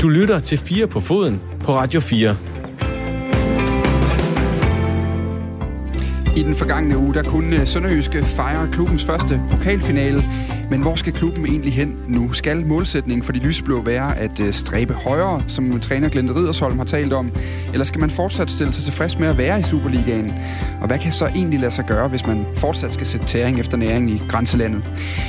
Du lytter til 4 på foden på Radio 4. I den forgangne uge, der kunne øh, Sønderjyske fejre klubbens første pokalfinale. Men hvor skal klubben egentlig hen nu? Skal målsætningen for de lyseblå være at øh, stræbe højere, som træner Glenn Ridersholm har talt om? Eller skal man fortsat stille sig tilfreds med at være i Superligaen? Og hvad kan så egentlig lade sig gøre, hvis man fortsat skal sætte tæring efter næring i grænselandet?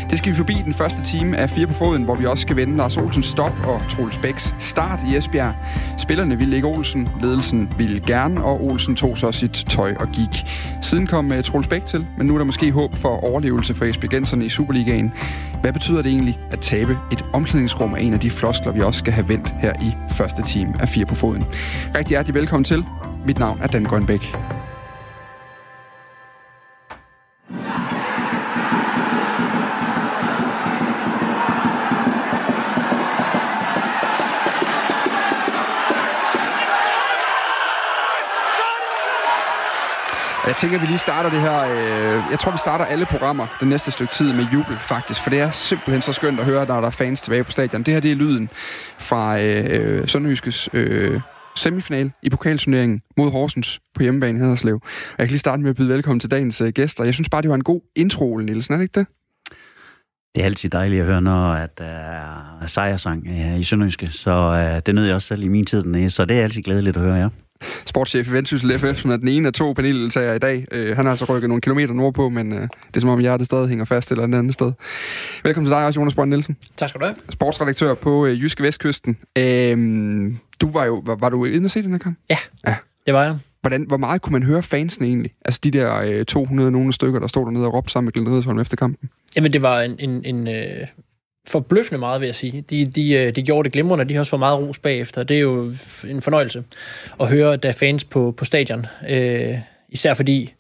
Det skal vi forbi den første time af Fire på Foden, hvor vi også skal vende Lars Olsens stop og Troels Bæks start i Esbjerg. Spillerne ville ikke Olsen, ledelsen ville gerne, og Olsen tog så sit tøj og gik. Siden kom uh, Troels Bæk til, men nu er der måske håb for overlevelse for Esbjergenserne i Superligaen. Hvad betyder det egentlig at tabe et omklædningsrum af en af de floskler, vi også skal have vendt her i første time af Fire på Foden? Rigtig hjertelig velkommen til. Mit navn er Dan Grønbæk. Jeg tænker, at vi lige starter det her... Øh, jeg tror, vi starter alle programmer det næste stykke tid med jubel, faktisk. For det er simpelthen så skønt at høre, når der er fans tilbage på stadion. Det her, det er lyden fra øh, Sønderjyskes øh, semifinal i pokalturneringen mod Horsens på hjemmebane i Og jeg kan lige starte med at byde velkommen til dagens øh, gæster. Jeg synes bare, det var en god intro, Nielsen. Er det ikke det? Det er altid dejligt at høre, når at der er sejrsang øh, i Sønderjyske, så øh, det nød jeg også selv i min tid så det er altid glædeligt at høre, ja sportschef i Vendsyssel FF, som er den ene af to paneldeltagere i dag. Øh, han har altså rykket nogle kilometer nordpå, men øh, det er som om hjertet stadig hænger fast eller et andet sted. Velkommen til dig også, Jonas Brønd Nielsen. Tak skal du have. Sportsredaktør på øh, Jyske Vestkysten. Øh, du var jo, var, var du inde og se den her kamp? Ja, ja, det var jeg. Hvordan, hvor meget kunne man høre fansene egentlig? Altså de der øh, 200 nogle stykker, der stod dernede og råbte sammen med Glenn Riddersholm efter kampen? Jamen det var en, en, en øh, forbløffende meget, vil jeg sige. De, de, øh, de gjorde det glimrende, de har også fået meget ros bagefter. Det er jo en fornøjelse at høre, at der er fans på, på stadion. Øh, især fordi,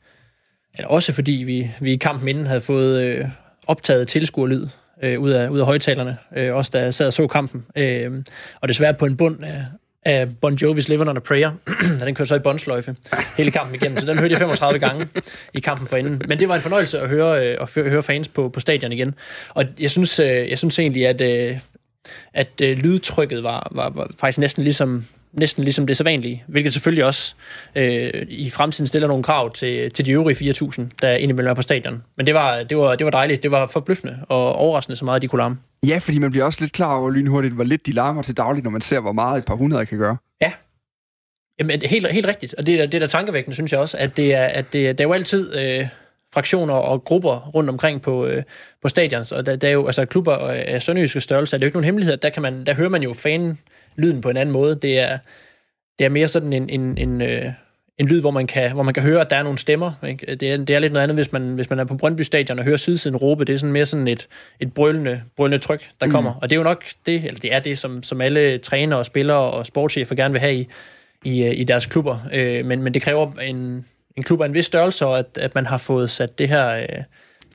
eller også fordi vi, vi i kampen inden havde fået øh, optaget tilskuerlyd øh, ud, af, ud af højtalerne, øh, også da jeg sad og så kampen. Øh, og desværre på en bund af, af Bon Jovi's Living on a Prayer. den kørte så i båndsløjfe hele kampen igennem, så den hørte jeg 35 gange i kampen for inden. Men det var en fornøjelse at høre, øh, at høre fans på, på stadion igen. Og jeg synes, øh, jeg synes egentlig, at, øh, at lydtrykket var, var, var faktisk næsten ligesom, næsten ligesom det sædvanlige, hvilket selvfølgelig også øh, i fremtiden stiller nogle krav til, til de øvrige 4.000, der indimellem er på stadion. Men det var, det, var, det var dejligt, det var forbløffende og overraskende så meget, de kunne larme. Ja, fordi man bliver også lidt klar over lynhurtigt, hvor lidt de larmer til dagligt, når man ser, hvor meget et par hundrede kan gøre. Ja. Jamen, helt, helt rigtigt. Og det er, det er da tankevækkende, synes jeg også, at det er, at det, det er jo altid øh, fraktioner og grupper rundt omkring på, øh, på stadions, og der, der er jo altså klubber øh, af sønderjyske størrelse, det er jo ikke nogen hemmelighed, der, kan man, der hører man jo fanen lyden på en anden måde. Det er, det er mere sådan en, en, en øh, en lyd, hvor man kan, hvor man kan høre, at der er nogle stemmer. Ikke? Det, er, det er lidt noget andet, hvis man, hvis man er på Brøndby Stadion og hører sidesiden råbe. Det er sådan mere sådan et, et brølende, brølende tryk, der mm. kommer. Og det er jo nok det, eller det er det, som, som alle trænere og spillere og sportschefer gerne vil have i, i, i deres klubber. Øh, men, men det kræver en, en klub af en vis størrelse, og at, at man har fået sat det her, øh,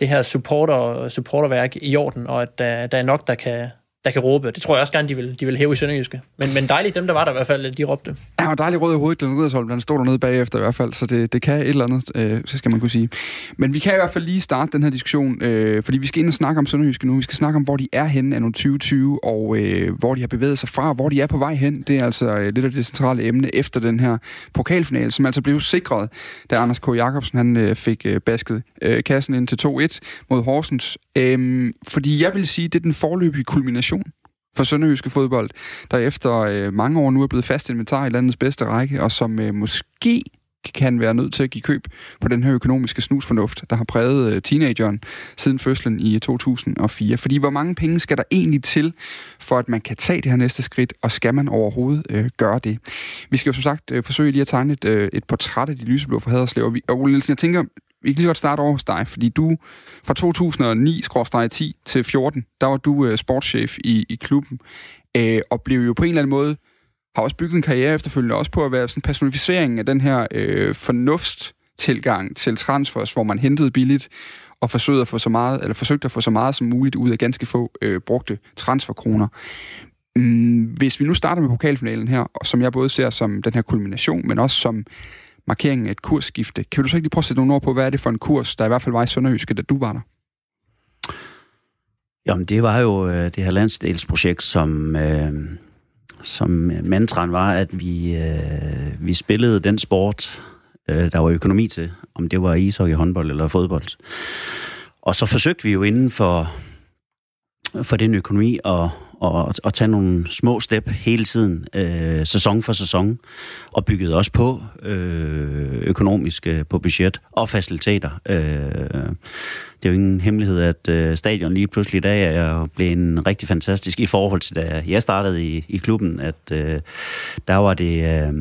det her supporter, supporterværk i orden, og at der, der er nok, der kan, der kan råbe. Det tror jeg også gerne, de vil, de vil hæve i Sønderjyske. Men, men dejligt, dem der var der i hvert fald, de råbte. Ja, og dejligt rød i hovedet, Glenn Riddersholm. Han stod dernede bagefter i hvert fald, så det, det kan et eller andet, øh, så skal man kunne sige. Men vi kan i hvert fald lige starte den her diskussion, øh, fordi vi skal ind og snakke om Sønderjyske nu. Vi skal snakke om, hvor de er henne af 2020, og øh, hvor de har bevæget sig fra, hvor de er på vej hen. Det er altså øh, lidt af det centrale emne efter den her pokalfinale, som altså blev sikret, da Anders K. Jacobsen han, øh, fik øh, basket øh, kassen ind til 2-1 mod Horsens. Øh, fordi jeg vil sige, det er den forløbige kulmination for Sønderjyske fodbold, der efter øh, mange år nu er blevet fast inventar i landets bedste række, og som øh, måske kan være nødt til at give køb på den her økonomiske snusfornuft, der har præget øh, teenageren siden fødslen i øh, 2004. Fordi hvor mange penge skal der egentlig til, for at man kan tage det her næste skridt, og skal man overhovedet øh, gøre det? Vi skal jo som sagt øh, forsøge lige at tegne et, øh, et portræt af de lyseblå for Haderslev. Og, vi, og Ole Nielsen, jeg tænker, vi kan lige godt starte over hos dig, fordi du fra 2009-10 til 14, der var du øh, sportschef i, i klubben, øh, og blev jo på en eller anden måde, har også bygget en karriere efterfølgende, også på at være sådan personificeringen af den her øh, fornuftstilgang til transfers, hvor man hentede billigt, og forsøgte at få så meget, eller forsøgte at få så meget som muligt ud af ganske få øh, brugte transferkroner. Mm, hvis vi nu starter med pokalfinalen her, og som jeg både ser som den her kulmination, men også som markeringen af et kursskifte. Kan du så ikke lige prøve at sætte nogle ord på, hvad er det for en kurs, der i hvert fald var i Sønderjyske, da du var der? Jamen, det var jo øh, det her landsdelsprojekt, som, øh, som mantraen var, at vi, øh, vi spillede den sport, øh, der var økonomi til, om det var ishockey, håndbold eller fodbold. Og så forsøgte vi jo inden for, for den økonomi at, og, at tage nogle små step hele tiden, øh, sæson for sæson, og byggede også på øh, økonomisk øh, på budget og faciliteter. Øh, det er jo ingen hemmelighed, at øh, stadion lige pludselig i dag er blevet en rigtig fantastisk i forhold til, da jeg startede i, i klubben, at øh, der, var det, øh,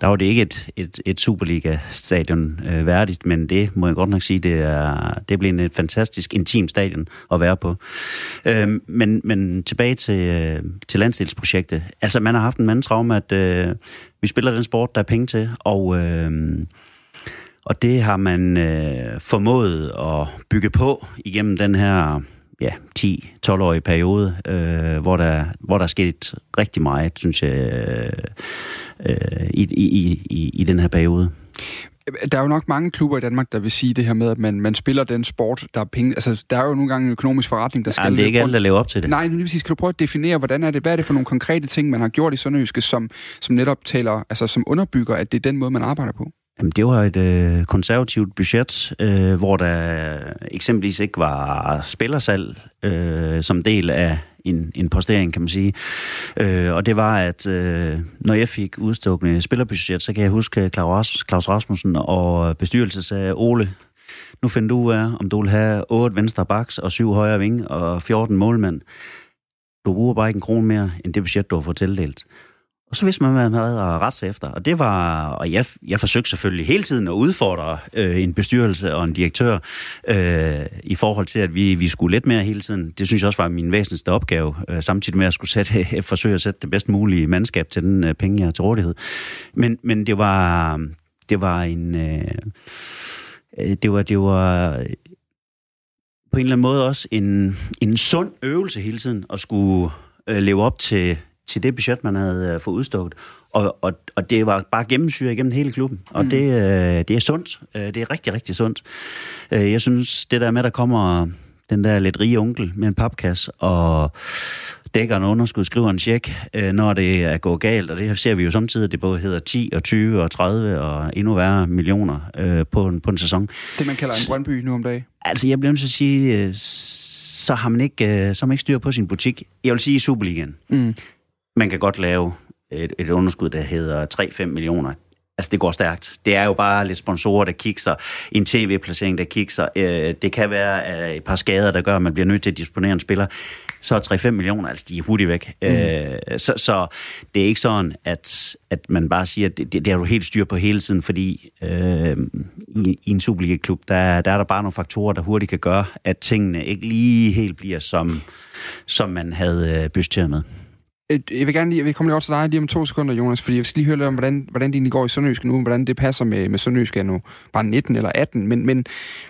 der var det ikke et, et, et Superliga-stadion øh, værdigt, men det må jeg godt nok sige, det er, det er blevet et fantastisk intim stadion at være på. Øh, men, men tilbage til, øh, til landsdelsprojektet. Altså, man har haft en mandens om, at øh, vi spiller den sport, der er penge til, og... Øh, og det har man øh, formået at bygge på igennem den her ja, 10-12-årige periode, øh, hvor, der, hvor der er sket rigtig meget, synes jeg, øh, i, i, i, i den her periode. Der er jo nok mange klubber i Danmark, der vil sige det her med, at man, man spiller den sport, der er penge. Altså, der er jo nogle gange en økonomisk forretning, der skal... Jamen, det er ikke alle, der lever op til det. Nej, nu præcis. Kan du prøve at definere, hvordan er det, hvad er det for nogle konkrete ting, man har gjort i Sønderjyske, som, som netop taler, altså som underbygger, at det er den måde, man arbejder på? Jamen, det var et øh, konservativt budget, øh, hvor der eksempelvis ikke var spillersal øh, som del af en, en postering, kan man sige. Øh, og det var, at øh, når jeg fik udstukket spillerbudget, så kan jeg huske øh, Claus, Claus Rasmussen og bestyrelsen sagde, Ole, nu finder du ud af, om du vil have 8 venstre baks og 7 højre ving og 14 målmænd. Du bruger bare ikke en krone mere, end det budget, du har fået tildelt. Og så vidste man, hvad man havde at rette sig efter. Og det var, og jeg, jeg forsøgte selvfølgelig hele tiden at udfordre øh, en bestyrelse og en direktør øh, i forhold til, at vi, vi skulle lidt mere hele tiden. Det synes jeg også var min væsentligste opgave, øh, samtidig med at skulle sætte, forsøge at sætte det bedst mulige mandskab til den øh, penge, jeg har til rådighed. Men, men det var, det var en... Øh, øh det var, det var øh, på en eller anden måde også en, en sund øvelse hele tiden at skulle øh, leve op til til det budget, man havde øh, fået udstukket. Og, og, og det var bare gennemsyret igennem hele klubben. Og mm. det, øh, det er sundt. Øh, det er rigtig, rigtig sundt. Jeg synes, det der med, der kommer den der lidt rige onkel med en papkasse, og dækker en underskud, skriver en tjek, når det er gået galt, og det ser vi jo samtidig, at det både hedder 10 og 20 og 30 og endnu værre millioner øh, på, en, på en sæson. Det, man kalder en Brøndby nu om dagen? Altså, jeg bliver nødt til at sige, øh, så har man ikke, så har man ikke styr på sin butik. Jeg vil sige i Superligaen. Mm man kan godt lave et, et underskud, der hedder 3-5 millioner. Altså, det går stærkt. Det er jo bare lidt sponsorer, der kigger, en tv-placering, der kigger. Øh, det kan være et par skader, der gør, at man bliver nødt til at disponere en spiller. Så er 3-5 millioner, altså de er hurtigt væk. Mm. Øh, så, så det er ikke sådan, at, at man bare siger, at det, det, er du helt styr på hele tiden, fordi øh, i, i en Superliga-klub, der, der er der bare nogle faktorer, der hurtigt kan gøre, at tingene ikke lige helt bliver, som, som man havde øh, budgetteret med. Øh, jeg vil gerne lige, jeg vil komme lige over til dig lige om to sekunder, Jonas, fordi jeg skal lige høre lidt om, hvordan, hvordan det egentlig går i Sønderjysk nu, hvordan det passer med, med Sønderjysk nu bare 19 eller 18, men, men,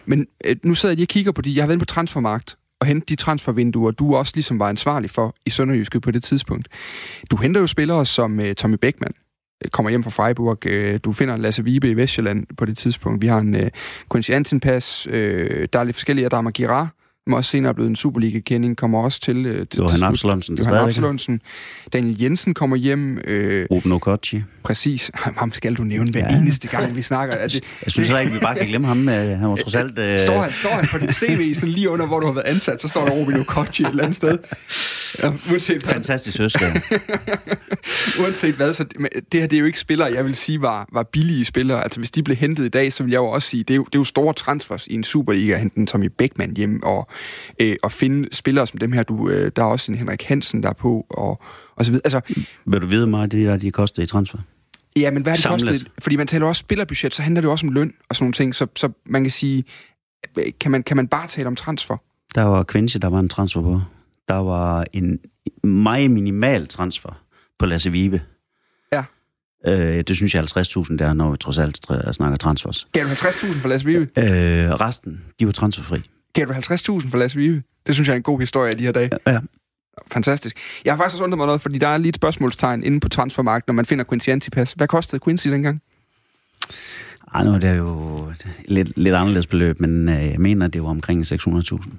men øh, nu sidder jeg lige og kigger på de, jeg har været på transfermarkt, og hente de transfervinduer, du også ligesom var ansvarlig for i Sønderjyske på det tidspunkt. Du henter jo spillere som uh, Tommy Beckmann, kommer hjem fra Freiburg. Uh, du finder Lasse Vibe i Vestjylland på det tidspunkt. Vi har en uh, Quincy Antinpas, Uh, der er lidt forskellige. Adama Girard som også senere er blevet en Superliga-kending, kommer også til... Øh, til Johan Absalonsen. Johan Absalonsen. Daniel Jensen kommer hjem. Øh, Ruben Okocci. Præcis. Ham skal du nævne hver ja. eneste gang, vi snakker. Er det, jeg synes ikke, vi bare kan glemme ham. Øh, han var trods alt... Øh... Står, han, står han på dit CV, sådan lige under, hvor du har været ansat, så står der Ruben Okocci et eller andet sted. Ja, uanset hvad. Fantastisk søsker. uanset hvad, så det, det her det er jo ikke spillere, jeg vil sige var, var billige spillere. Altså hvis de blev hentet i dag, så vil jeg jo også sige, det er jo, det er jo store transfers i en Superliga at hente en Tommy Beckmann hjem, og øh, at finde spillere som dem her. Du, øh, der er også en Henrik Hansen der er på, og, og så videre. Altså, Vil du vide meget, det der, de koster i transfer? Ja, men hvad er det Samlet. kostet? Fordi man taler også spillerbudget, så handler det også om løn og sådan nogle ting. Så, så man kan sige, kan man, kan man bare tale om transfer? Der var Quincy, der var en transfer på. Der var en meget minimal transfer på Lasse Vibe. Ja. Øh, det synes jeg er 50.000 der, når vi trods alt snakker transfers. Gav du 50.000 for Lasse Vibe? Øh, resten, de var transferfri. Gav du 50.000 for Lasse Vive? Det synes jeg er en god historie i de her dage. Ja. Fantastisk. Jeg har faktisk også undret mig noget, fordi der er lige et spørgsmålstegn inde på transfermarkedet, når man finder Quincy Antipas. Hvad kostede Quincy dengang? Ej, nu er det jo lidt, lidt anderledes beløb, men øh, jeg mener, det var omkring 600.000.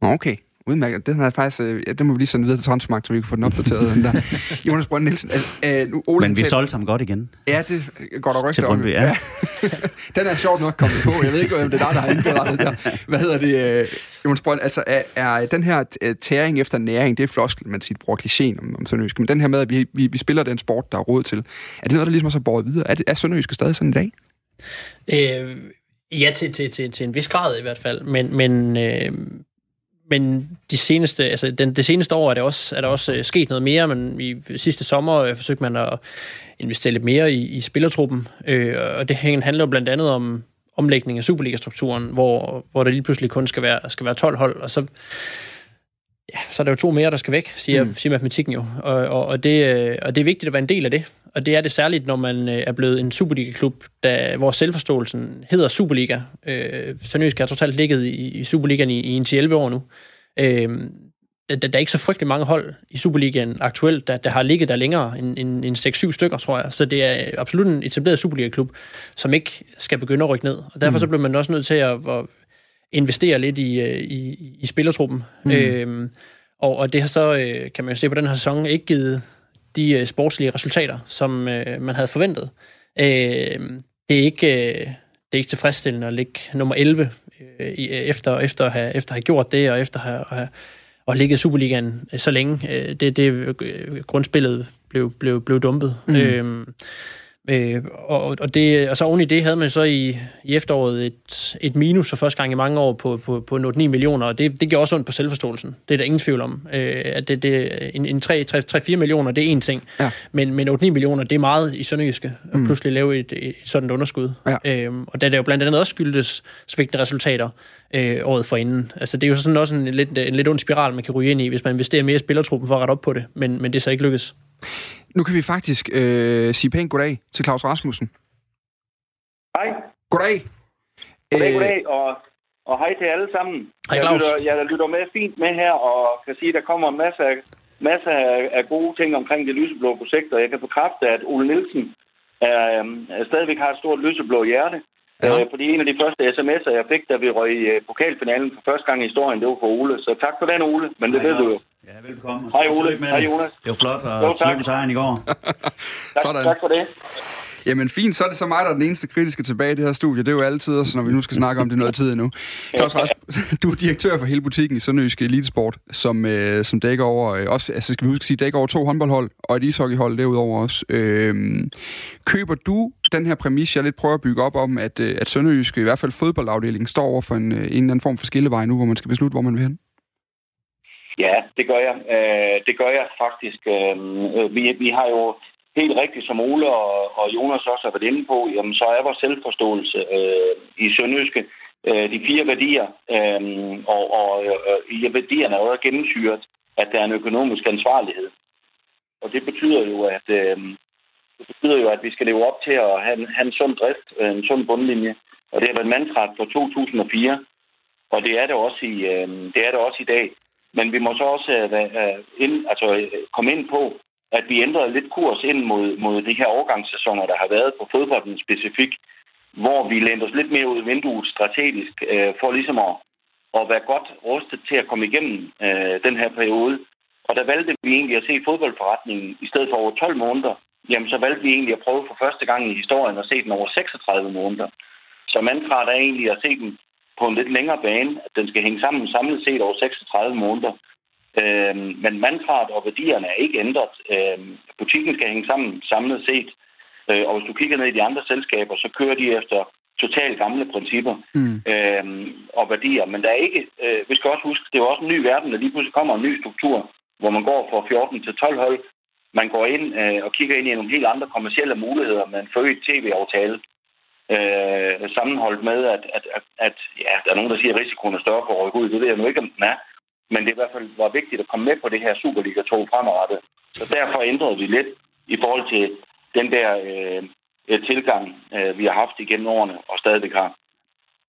Okay, Udmærket. Den har jeg faktisk... Øh, ja, den må vi lige sende videre til Transmarkt, så vi kan få den opdateret. den der. Jonas Brønd Nielsen. Øh, nu, Ole, Men vi solgte ham godt igen. Ja, det går der rygter om. Ja. den er sjovt nok kommet på. Jeg ved ikke, om det er der, der har indberettet der. Hvad hedder det? Øh, Jonas Brønd, altså er, er den her øh, tæring efter næring, det er floskel, man siger, bruger klichéen om, om Sønderjysk. Men den her med, at vi, vi, vi spiller den sport, der er råd til. Er det noget, der ligesom også har båret videre? Er, det, er Sønderjysk stadig sådan i dag? Øh, ja, til, til, til, til en vis grad i hvert fald. Men, men øh, men de seneste, altså den, det seneste år er, det også, er der også øh, sket noget mere, men i sidste sommer øh, forsøgte man at investere lidt mere i, i spillertruppen, øh, og det handler jo blandt andet om omlægning af Superliga-strukturen, hvor, hvor der lige pludselig kun skal være, skal være 12 hold, og så, ja, så er der jo to mere, der skal væk, siger, mm. siger matematikken jo, og, og, og, det, øh, og det er vigtigt at være en del af det, og det er det særligt, når man øh, er blevet en Superliga-klub, der, hvor selvforståelsen hedder Superliga. Øh, Sønderjysk har totalt ligget i, i Superligaen i, i en 10-11 år nu. Øh, der, der er ikke så frygtelig mange hold i Superligaen aktuelt, der, der har ligget der længere end, end, end 6-7 stykker, tror jeg. Så det er absolut en etableret Superliga-klub, som ikke skal begynde at rykke ned. Og derfor mm. så bliver man også nødt til at, at investere lidt i, øh, i, i spillertruppen. Mm. Øh, og, og det har så, øh, kan man jo se på den her sæson, ikke givet de øh, sportslige resultater, som øh, man havde forventet. Øh, det, er ikke, øh, det er ikke tilfredsstillende at ligge nummer 11 øh, efter, efter, at have, efter at have gjort det, og efter at have, have og ligget i Superligaen så længe. Øh, det, det øh, grundspillet blev, blev, blev dumpet. Mm. Øh, Øh, og, og, det, og så oven i det havde man så i, i efteråret et, et minus for første gang i mange år på, på, på 8-9 millioner, og det, det gør også ondt på selvforståelsen. Det er der ingen tvivl om. Øh, at det, det, en, en 3-4 millioner, det er én ting, ja. men, men 8-9 millioner, det er meget i Sønderjyske at mm. pludselig lave et, et sådan underskud. Ja. Øh, og da det jo blandt andet også skyldtes svigtende resultater øh, året forinden. Altså det er jo sådan også en lidt, en lidt ond spiral, man kan ryge ind i, hvis man investerer mere i spillertruppen for at rette op på det, men, men det er så ikke lykkes. Nu kan vi faktisk øh, sige pænt goddag til Claus Rasmussen. Hej. Goddag. Goddag, øh, goddag, og, og hej til alle sammen. Hej, Claus. Jeg lytter, jeg lytter med fint med her, og kan sige, at der kommer en masse af, masse af gode ting omkring det lyseblå projekt, og jeg kan bekræfte, at Ole Nielsen er, er stadigvæk har et stort lyseblå hjerte. Ja. Øh, fordi en af de første sms'er, jeg fik, da vi røg i øh, pokalfinalen for første gang i historien, det var for Ole. Så tak for den, Ole. Men det Hej, ved du jo. Ja, velkommen. Hej Ole. Hej Jonas. Det var flot, og tillykke med sejren i går. tak, Sådan. tak for det. Jamen fint, så er det så mig, der er den eneste kritiske tilbage i det her studie. Det er jo altid, også, når vi nu skal snakke om det noget tid endnu. Claus Rasp, du er direktør for hele butikken i Sønderjysk Elitesport, som, øh, som dækker over, øh, også, altså skal vi huske sige, dækker over to håndboldhold og et ishockeyhold derudover også. Øh, køber du den her præmis, jeg lidt prøver at bygge op om, at, øh, at Sønderjysk, i hvert fald fodboldafdelingen, står over for en, øh, en eller anden form for skillevej nu, hvor man skal beslutte, hvor man vil hen? Ja, det gør jeg. Øh, det gør jeg faktisk. Øh, vi, vi har jo helt rigtigt, som Ole og, og Jonas også har været inde på, jamen, så er vores selvforståelse øh, i Sønderjyske øh, de fire værdier, øh, og, og øh, ja, værdierne er også gennemsyret, at der er en økonomisk ansvarlighed. Og det betyder jo, at øh, det betyder jo, at vi skal leve op til at have, have en sund drift, øh, en sund bundlinje. Og det har været mandtræt fra 2004, og det er det også i, øh, det er det også i dag. Men vi må så også øh, øh ind, altså, øh, komme ind på, at vi ændrede lidt kurs ind mod, mod de her overgangssæsoner, der har været på fodbolden specifikt, hvor vi lænede os lidt mere ud i vinduet strategisk, øh, for ligesom at, at være godt rustet til at komme igennem øh, den her periode. Og der valgte vi egentlig at se fodboldforretningen i stedet for over 12 måneder. Jamen, så valgte vi egentlig at prøve for første gang i historien at se den over 36 måneder. Så mantraet er egentlig at se den på en lidt længere bane, at den skal hænge sammen samlet set over 36 måneder. Øh, men mantraet og værdierne er ikke ændret. Øh, butikken skal hænge sammen samlet set. Øh, og hvis du kigger ned i de andre selskaber, så kører de efter totalt gamle principper mm. øh, og værdier. Men der er ikke, øh, vi skal også huske, det er jo også en ny verden, at lige pludselig kommer en ny struktur, hvor man går fra 14 til 12 hold. Man går ind øh, og kigger ind i nogle helt andre kommersielle muligheder med en forøget tv-aftale. Øh, sammenholdt med, at, at, at, at ja, der er nogen, der siger, at risikoen er større for at rykke ud. Det ved jeg nu ikke, om den er. Men det er i hvert fald var vigtigt at komme med på det her Superliga-tog fremadrettet. Så derfor ændrede vi lidt i forhold til den der øh, tilgang, øh, vi har haft igennem årene og stadigvæk har.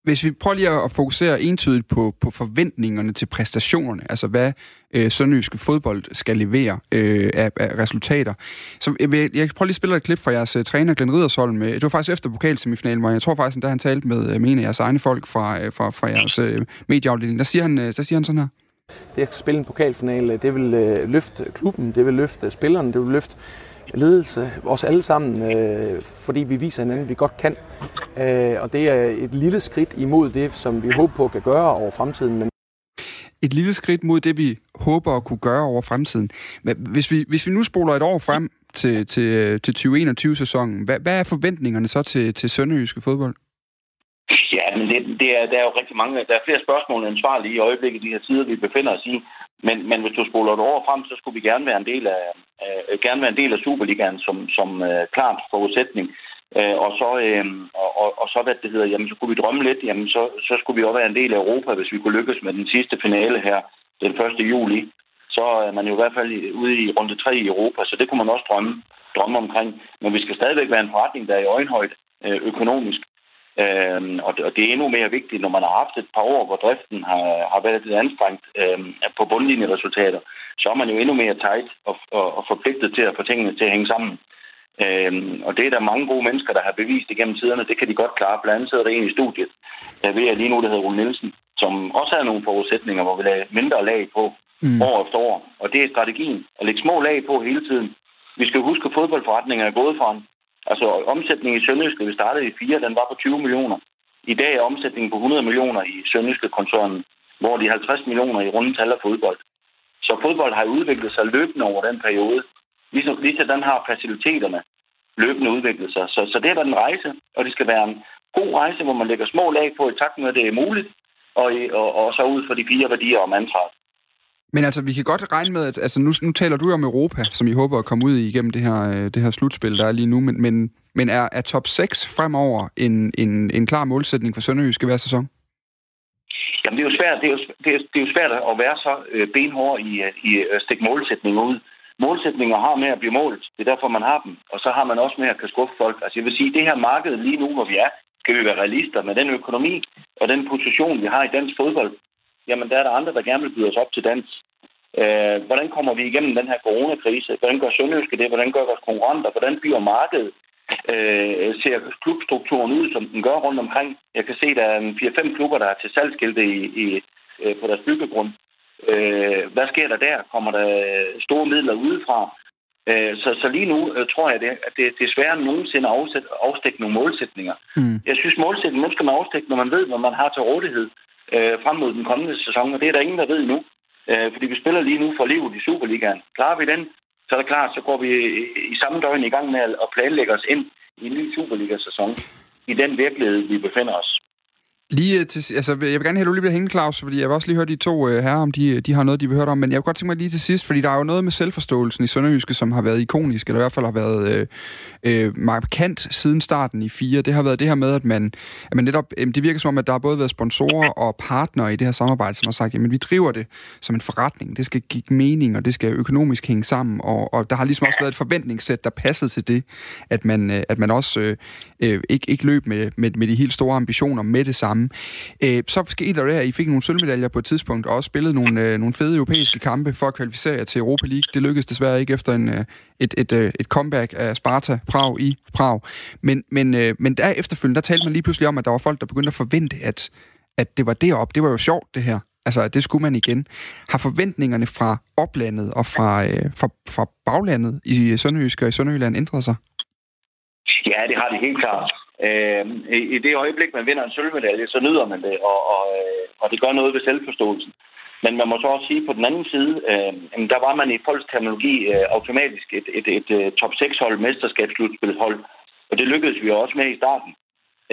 Hvis vi prøver lige at fokusere entydigt på, på forventningerne til præstationerne, altså hvad øh, sønderjyske fodbold skal levere øh, af, af resultater. Så jeg, vil, jeg prøver lige at spille et klip fra jeres uh, træner, Glenn Riddersholm. Det var faktisk efter pokalsemifinalen, hvor jeg tror faktisk, da han talte med, med en af jeres egne folk fra, fra, fra jeres uh, medieafdeling, der siger, han, der siger han sådan her. Det at spille en pokalfinale, det vil øh, løfte klubben, det vil løfte spillerne, det vil løfte ledelse, os alle sammen, øh, fordi vi viser hinanden, at vi godt kan. Øh, og det er et lille skridt imod det, som vi håber på kan gøre over fremtiden. Men et lille skridt mod det, vi håber at kunne gøre over fremtiden. Hvis vi, hvis vi nu spoler et år frem til, til, til 2021-sæsonen, hvad, hvad er forventningerne så til, til Sønderjyske fodbold? Ja, det, er, der er jo rigtig mange, der er flere spørgsmål end svar lige i øjeblikket, de her tider, vi befinder os i. Men, men hvis du spoler det over frem, så skulle vi gerne være en del af, øh, gerne være en del af Superligaen som, som øh, klart forudsætning. Øh, og, så, øh, og, og så, hvad det hedder, jamen, så kunne vi drømme lidt, jamen, så, så skulle vi også være en del af Europa, hvis vi kunne lykkes med den sidste finale her den 1. juli. Så er man jo i hvert fald ude i runde 3 i Europa, så det kunne man også drømme, drømme omkring. Men vi skal stadigvæk være en forretning, der er i øjenhøjde øh, økonomisk. Øhm, og, det, og det er endnu mere vigtigt, når man har haft et par år, hvor driften har, har været lidt anstrengt øhm, på bundlinjeresultater, så er man jo endnu mere tight og, og, og forpligtet til at få tingene til at hænge sammen. Øhm, og det er der mange gode mennesker, der har bevist igennem tiderne. Det kan de godt klare. Blandt andet sidder der en i studiet, der ved jeg lige nu, der hedder Rune Nielsen, som også har nogle forudsætninger, hvor vi lader mindre lag på mm. år efter år. Og det er strategien. At lægge små lag på hele tiden. Vi skal huske, at fodboldforretninger er gået fra en Altså omsætningen i Sønderjyske, vi startede i 4, den var på 20 millioner. I dag er omsætningen på 100 millioner i Sønderjyske koncernen, hvor de 50 millioner i runde tal er fodbold. Så fodbold har udviklet sig løbende over den periode. Ligesom, ligesom den har faciliteterne løbende udviklet sig. Så, så det er en rejse, og det skal være en god rejse, hvor man lægger små lag på i takt med, at det er muligt, og, og, og så ud for de fire værdier om ansvaret. Men altså, vi kan godt regne med, at altså, nu, nu taler du jo om Europa, som I håber at komme ud i igennem det her, øh, det her slutspil, der er lige nu, men, men, men er, er top 6 fremover en, en, en klar målsætning for Sønderjysk hver sæson? Jamen, det er jo svært, det er jo, det er, det er jo svært at være så øh, benhård i, øh, i at stikke målsætninger ud. Målsætninger har med at blive målt. Det er derfor, man har dem. Og så har man også med at kan skuffe folk. Altså, jeg vil sige, det her marked lige nu, hvor vi er, skal vi være realister med den økonomi og den position, vi har i dansk fodbold, jamen der er der andre, der gerne vil byde os op til dans. Øh, hvordan kommer vi igennem den her coronakrise? Hvordan gør Sønderjyske det? Hvordan gør vores konkurrenter? Hvordan bliver markedet? Øh, ser klubstrukturen ud, som den gør rundt omkring? Jeg kan se, der er 4-5 klubber, der er til salgskilte i, i, øh, på deres byggegrund. Øh, hvad sker der der? Kommer der store midler udefra? Øh, så, så lige nu øh, tror jeg, det, at det, det er svært nogensinde at afstikke nogle målsætninger. Mm. Jeg synes, målsætningen skal man afstikke, når man ved, hvad man har til rådighed øh, frem mod den kommende sæson, og det er der ingen, der ved nu. Øh, fordi vi spiller lige nu for livet i Superligaen. Klarer vi den, så er det klart, så går vi i samme døgn i gang med at planlægge os ind i en ny Superliga-sæson i den virkelighed, vi befinder os. Lige øh, til, altså, jeg vil gerne have, at du lige bliver hængende, Claus, fordi jeg vil også lige høre de to øh, herrer, om de, øh, de har noget, de vil høre om, men jeg vil godt tænke mig lige til sidst, fordi der er jo noget med selvforståelsen i Sønderjyske, som har været ikonisk, eller i hvert fald har været øh, øh, markant siden starten i 4. Det har været det her med, at man, at man netop, øh, det virker som om, at der har både været sponsorer og partnere i det her samarbejde, som har sagt, jamen vi driver det som en forretning, det skal give mening, og det skal økonomisk hænge sammen, og, og der har ligesom også været et forventningssæt, der passede til det, at man, øh, at man også øh, øh ikke, ikke løb med, med, med de helt store ambitioner med det samme samme. Øh, så skete der det her, I fik nogle sølvmedaljer på et tidspunkt, og også spillede nogle, øh, nogle fede europæiske kampe for at kvalificere jer til Europa League. Det lykkedes desværre ikke efter en, øh, et, et, øh, et comeback af Sparta Prag i Prag. Men, men, øh, men der efterfølgende, der talte man lige pludselig om, at der var folk, der begyndte at forvente, at, at det var derop. Det var jo sjovt, det her. Altså, det skulle man igen. Har forventningerne fra oplandet og fra, øh, fra, fra baglandet i Sønderjysk og i Sønderjylland ændret sig? Ja, det har det helt klart. Øh, i, I det øjeblik, man vinder en sølvmedalje, så nyder man det, og, og, øh, og det gør noget ved selvforståelsen. Men man må så også sige, på den anden side, øh, der var man i folks terminologi øh, automatisk et, et, et, et top 6-hold, mesterskabsslutspilshold, og det lykkedes vi også med i starten.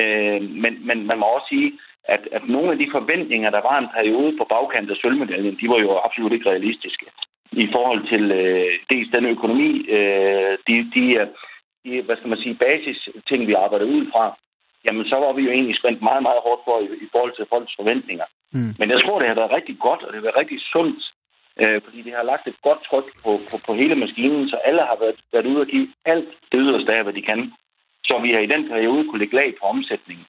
Øh, men, men man må også sige, at, at nogle af de forventninger, der var en periode på bagkant af sølvmedaljen, de var jo absolut ikke realistiske i forhold til øh, dels den økonomi, øh, de, de, øh, de, hvad skal man sige, basis ting, vi arbejder ud fra, jamen så var vi jo egentlig spændt meget, meget hårdt for i, i forhold til folks forventninger. Mm. Men jeg tror, det har været rigtig godt, og det har været rigtig sundt, øh, fordi det har lagt et godt tryk på, på, på hele maskinen, så alle har været, været ude og give alt det yderste af, hvad de kan. Så vi har i den periode kunne lægge lag på omsætningen,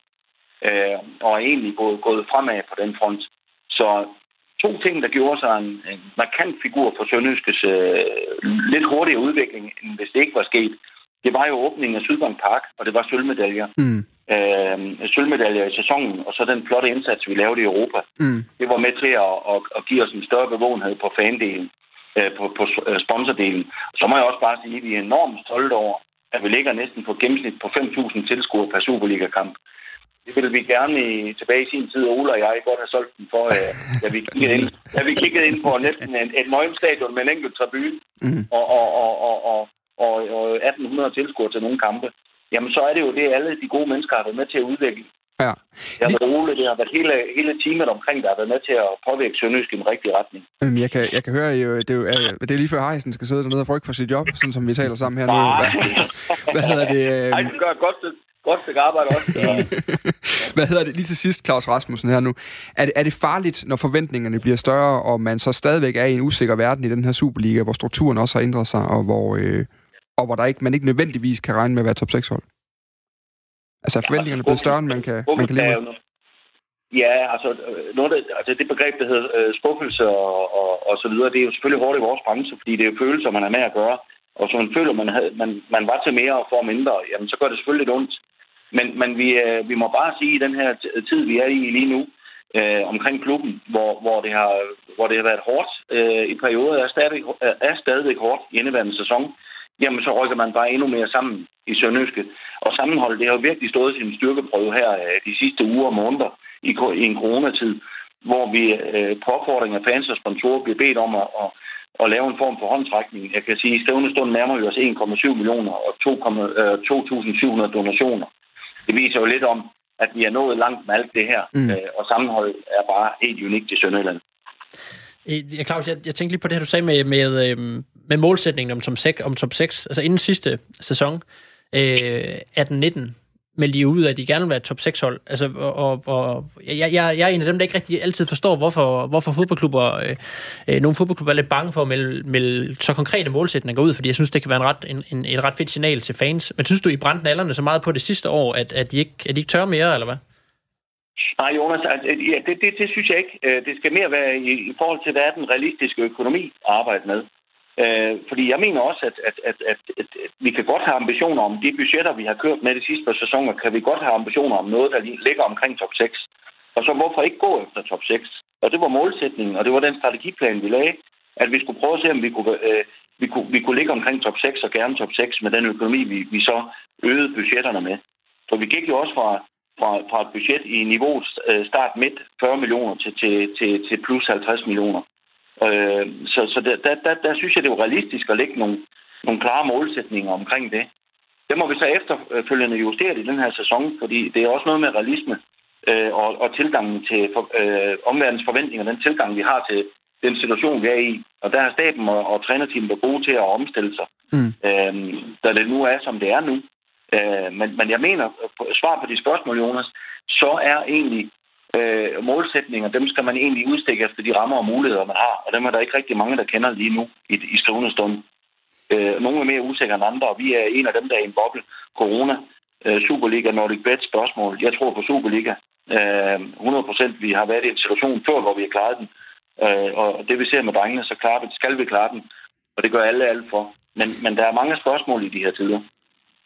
øh, og er egentlig gået, gået fremad på den front. Så to ting, der gjorde sig en, en markant figur for Sønderjyskes øh, lidt hurtigere udvikling, end hvis det ikke var sket, det var jo åbningen af Sydbank Park, og det var sølvmedaljer. Mm. øh, sølvmedaljer i sæsonen, og så den flotte indsats, vi lavede i Europa. Mm. Det var med til at, at, at give os en større bevågenhed på fandelen, øh, på, på øh, sponsordelen. Så må jeg også bare sige, at vi er enormt stolte over, at vi ligger næsten på gennemsnit på 5.000 tilskuere per Superliga-kamp. Det ville vi gerne i, tilbage i sin tid, Ole og jeg, godt have solgt den for, øh, da, vi kiggede ind, da vi kiggede ind på næsten en, et nøgen stadion med en enkelt tribune Mm. og, og, og, og, og, og, og 1800 tilskuere til nogle kampe. Jamen, så er det jo det, alle de gode mennesker har været med til at udvikle. Ja. Det har været Ole, det har været hele, hele teamet omkring, der har været med til at påvirke Sønderjysk i den rigtige retning. Øhm, Jeg kan, jeg kan høre, jo, det, er jo, øh, det er lige før Heisen skal sidde dernede og frygte for sit job, sådan som vi taler sammen her nu. Hvad, hvad hedder det? Ej, øhm, det gør godt godt stykke arbejde også. Så. hvad hedder det? Lige til sidst, Claus Rasmussen her nu. Er det, er det farligt, når forventningerne bliver større, og man så stadigvæk er i en usikker verden i den her Superliga, hvor strukturen også har ændret sig, og hvor, øh, og hvor der ikke, man ikke nødvendigvis kan regne med at være top 6 hold? Altså er forventningerne blevet større, end man kan, man kan leve med? Ja, altså, øh, noget af, altså det begreb, der hedder øh, skuffelse og, og, og så videre, det er jo selvfølgelig hårdt i vores branche, fordi det er jo følelser, man er med at gøre. Og så man føler, man, havde, man, man var til mere og får mindre, jamen så gør det selvfølgelig lidt ondt. Men, men vi, øh, vi må bare sige, i den her tid, vi er i lige nu, øh, omkring klubben, hvor, hvor, det har, hvor det har været hårdt øh, i perioder, er stadigvæk, er stadigvæk hårdt i indeværende sæson, jamen så rykker man bare endnu mere sammen i Sønderjyske. Og sammenholdet, det har jo virkelig stået sin styrkeprøve her øh, de sidste uger og måneder i, i en coronatid, hvor vi øh, på opfordring af fans og sponsorer bliver bedt om at, at, at lave en form for håndtrækning. Jeg kan sige, at i stævne stund nærmer vi os 1,7 millioner og 2, øh, 2.700 donationer. Det viser jo lidt om, at vi er nået langt med alt det her, Mm. øh, og sammenholdet er bare helt unikt i Sønderjylland. Ja, Claus, jeg, jeg tænkte lige på det her, du sagde med, med, øhm, med målsætningen om, top 6, om top 6. Altså inden sidste sæson, øh, 18-19, meldte de ud, at de gerne vil være top 6-hold. Altså, og, og, jeg, jeg, jeg er en af dem, der ikke rigtig altid forstår, hvorfor, hvorfor fodboldklubber, øh, øh, nogle fodboldklubber er lidt bange for at melde, melde så konkrete målsætninger ud, fordi jeg synes, det kan være en ret, en, en, et ret fedt signal til fans. Men synes du, I brændte nallerne så meget på det sidste år, at, at, de, ikke, at de ikke tør mere, eller hvad? Nej, Jonas, altså, ja, det, det, det synes jeg ikke. Øh, det skal mere være i, i forhold til, hvad er den realistiske økonomi at arbejde med. Øh, fordi jeg mener også, at, at, at, at, at, vi kan godt have ambitioner om de budgetter, vi har kørt med de sidste par sæsoner, kan vi godt have ambitioner om noget, der ligger omkring top 6. Og så hvorfor ikke gå efter top 6? Og det var målsætningen, og det var den strategiplan, vi lagde, at vi skulle prøve at se, om vi kunne, øh, vi kunne, vi kunne ligge omkring top 6 og gerne top 6 med den økonomi, vi, vi så øgede budgetterne med. For vi gik jo også fra, fra, fra et budget i niveau øh, start midt 40 millioner til, til, til, til plus 50 millioner. Øh, så så der, der, der, der synes jeg, det er jo realistisk at lægge nogle, nogle klare målsætninger omkring det. Det må vi så efterfølgende justere i den her sæson, fordi det er også noget med realisme øh, og, og tilgangen til for, øh, omverdens forventninger, den tilgang, vi har til den situation, vi er i. Og der har staten og, og trænerteamet været gode til at omstille sig, Mm. øh, da det nu er, som det er nu. Øh, men, men jeg mener, svar på de spørgsmål, Jonas, så er egentlig øh, målsætninger, dem skal man egentlig udstikke efter de rammer og muligheder, man har. Og dem er der ikke rigtig mange, der kender lige nu i, i stående stund. Øh, nogle er mere usikre end andre, og vi er en af dem, der er i en boble. Corona, øh, Superliga, Nordic Bet spørgsmål. Jeg tror på Superliga. Øh, 100 procent. Vi har været i en situation før, hvor vi har klaret den. Øh, og det vi ser med drengene, så klarer vi, skal vi klare den. Og det gør alle alt for. Men, men der er mange spørgsmål i de her tider.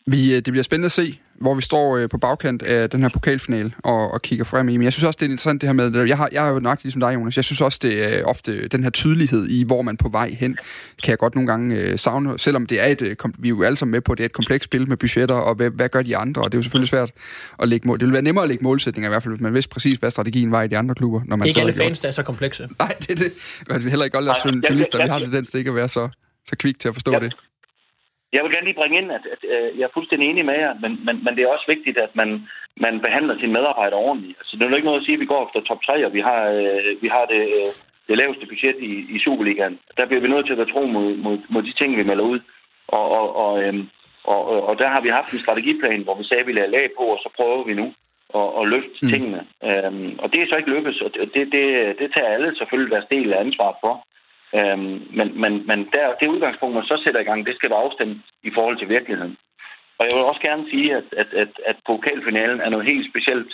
Vi, øh, det bliver spændende at se, hvor vi står øh, på bagkant af den her pokalfinale og, og kigger frem i. Men jeg synes også, det er interessant det her med, jeg har, jeg har jo nøjagtigt ligesom dig, Jonas, jeg synes også, det er ofte den her tydelighed i, hvor man på vej hen, kan jeg godt nogle gange øh, savne, selvom det er et, øh, kom- vi er jo alle sammen med på, at det er et komplekst spil med budgetter, og hvad, hvad gør de andre, og det er jo selvfølgelig svært at lægge mål. Det vil være nemmere at lægge målsætninger, i hvert fald, hvis man vidste præcis, hvad strategien var i de andre klubber. Når man Det er ikke så alle fans, der er så komplekse. Nej, det er det. Men vi heller ikke Nej, jeg- journalister, vi jeg- har tendens til ikke at være så, så kvik til at forstå Ja. det. Jeg vil gerne lige bringe ind, at, at, at jeg er fuldstændig enig med jer, men, men, men det er også vigtigt, at man, man behandler sine medarbejdere ordentligt. Altså, det er jo ikke noget at sige, at vi går efter top 3, og vi har, øh, vi har det, øh, det laveste budget i, i Superligaen. Der bliver vi nødt til at være tro mod, mod, mod de ting, vi melder ud. Og, og, og, øhm, og, og, der har vi haft en strategiplan, hvor vi sagde, at vi lader lag på, og så prøver vi nu at, at løfte Mm. tingene. Øhm, og det er så ikke lykkes, og det, det, det tager alle selvfølgelig deres del af ansvaret for. Øhm, men men, men der, det udgangspunkt, man så sætter i gang, det skal være afstemt i forhold til virkeligheden. Og jeg vil også gerne sige, at, at, at, at pokalfinalen er noget helt specielt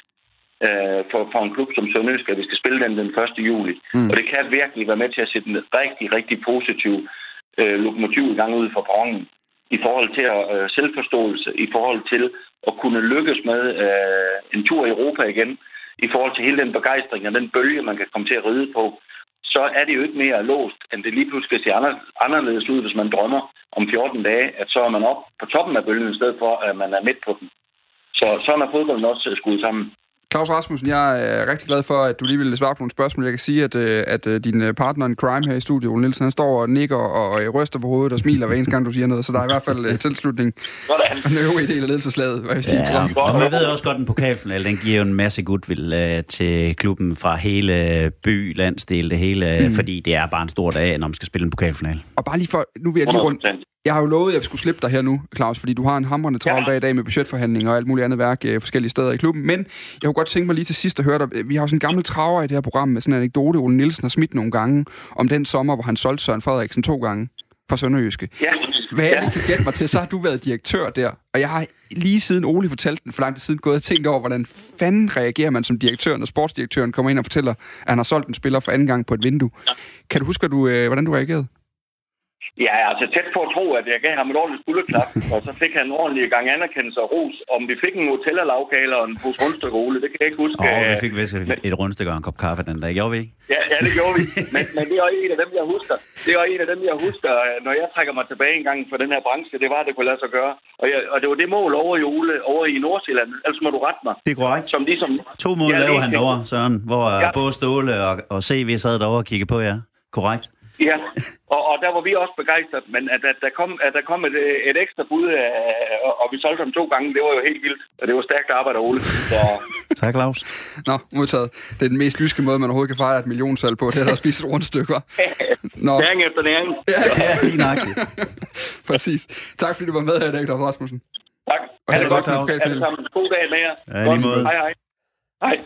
øh, for, for en klub som Sønderjysk, at vi skal spille den den 1. juli. Mm. Og det kan virkelig være med til at sætte en rigtig, rigtig positiv øh, lokomotiv i gang ud for perronen. i forhold til øh, selvforståelse, i forhold til at kunne lykkes med øh, en tur i Europa igen, i forhold til hele den begejstring og den bølge, man kan komme til at ride på, så er det jo ikke mere låst, end det lige pludselig ser anderledes ud, hvis man drømmer om 14 dage, at så er man op på toppen af bølgen, i stedet for, at man er midt på den. Så sådan er fodbolden også skruet sammen. Claus Rasmussen, jeg er rigtig glad for, at du lige ville svare på nogle spørgsmål. Jeg kan sige, at, øh, at øh, din øh, partner in crime her i studiet, Ole Nielsen, han står og nikker og, ryster på hovedet og smiler hver eneste gang, du siger noget. Så der er i hvert fald tilslutning og den øvrige del af ledelseslaget, hvad jeg siger. Ja, og man ved også godt, at en pokalfinal, den giver jo en masse goodwill uh, til klubben fra hele by, landsdel, det hele, mm. fordi det er bare en stor dag, når man skal spille en pokalfinal. Og bare lige for, nu vil jeg lige rundt, jeg har jo lovet, at jeg skulle slippe dig her nu, Claus, fordi du har en hamrende travl dag i dag med budgetforhandlinger og alt muligt andet værk øh, forskellige steder i klubben. Men jeg kunne godt tænke mig lige til sidst at høre dig. Vi har jo sådan en gammel traver i det her program med sådan en anekdote, Ole Nielsen har smidt nogle gange, om den sommer, hvor han solgte Søren Frederiksen to gange fra Sønderjyske. Ja. Hvad jeg lige kan gætte mig til, så har du været direktør der. Og jeg har lige siden Ole fortalte den for lang tid siden gået og tænkt over, hvordan fanden reagerer man som direktør, når sportsdirektøren kommer ind og fortæller, at han har solgt en spiller for anden gang på et vindue. Kan du huske, du, øh, hvordan du reagerede? Ja, altså tæt på at tro, at jeg gav ham et ordentligt skulderklap, og så fik han en ordentlig gang anerkendelse og ros. Om vi fik en nutella lavkale og en pose rundstykke Ole, det kan jeg ikke huske. Åh, oh, vi fik vist et, rundstykke og en kop kaffe den dag, gjorde vi ikke? Ja, ja det gjorde vi. Men, men det er også en af dem, jeg husker. Det er en af dem, jeg husker, når jeg trækker mig tilbage en gang for den her branche. Det var, at det kunne lade sig gøre. Og, jeg, og det var det mål over i Ole, over i Nordsjælland. Altså må du rette mig. Det er korrekt. Som ligesom, to mål laver han derovre, Søren, hvor ja. både Ståle og, og CV sad derovre og kiggede på jer. Korrekt. Ja, og, og der var vi også begejstret, men at, at der kom, at der kom et, et ekstra bud, og, og vi solgte ham to gange, det var jo helt vildt, og det var stærkt arbejde af Ole. Så... tak, Claus. Nå, modtaget. Det er den mest lyske måde, man overhovedet kan fejre et millionsal på, det er at spise et rundstykker. Nå. Næring efter næring. Ja, ja lige nøjagtigt. Præcis. Tak fordi du var med her i dag, Claus Rasmussen. Tak. Ha' det godt, Claus. Alle sammen. God dag med jer. Ja, lige måde. Hej, hej. Hej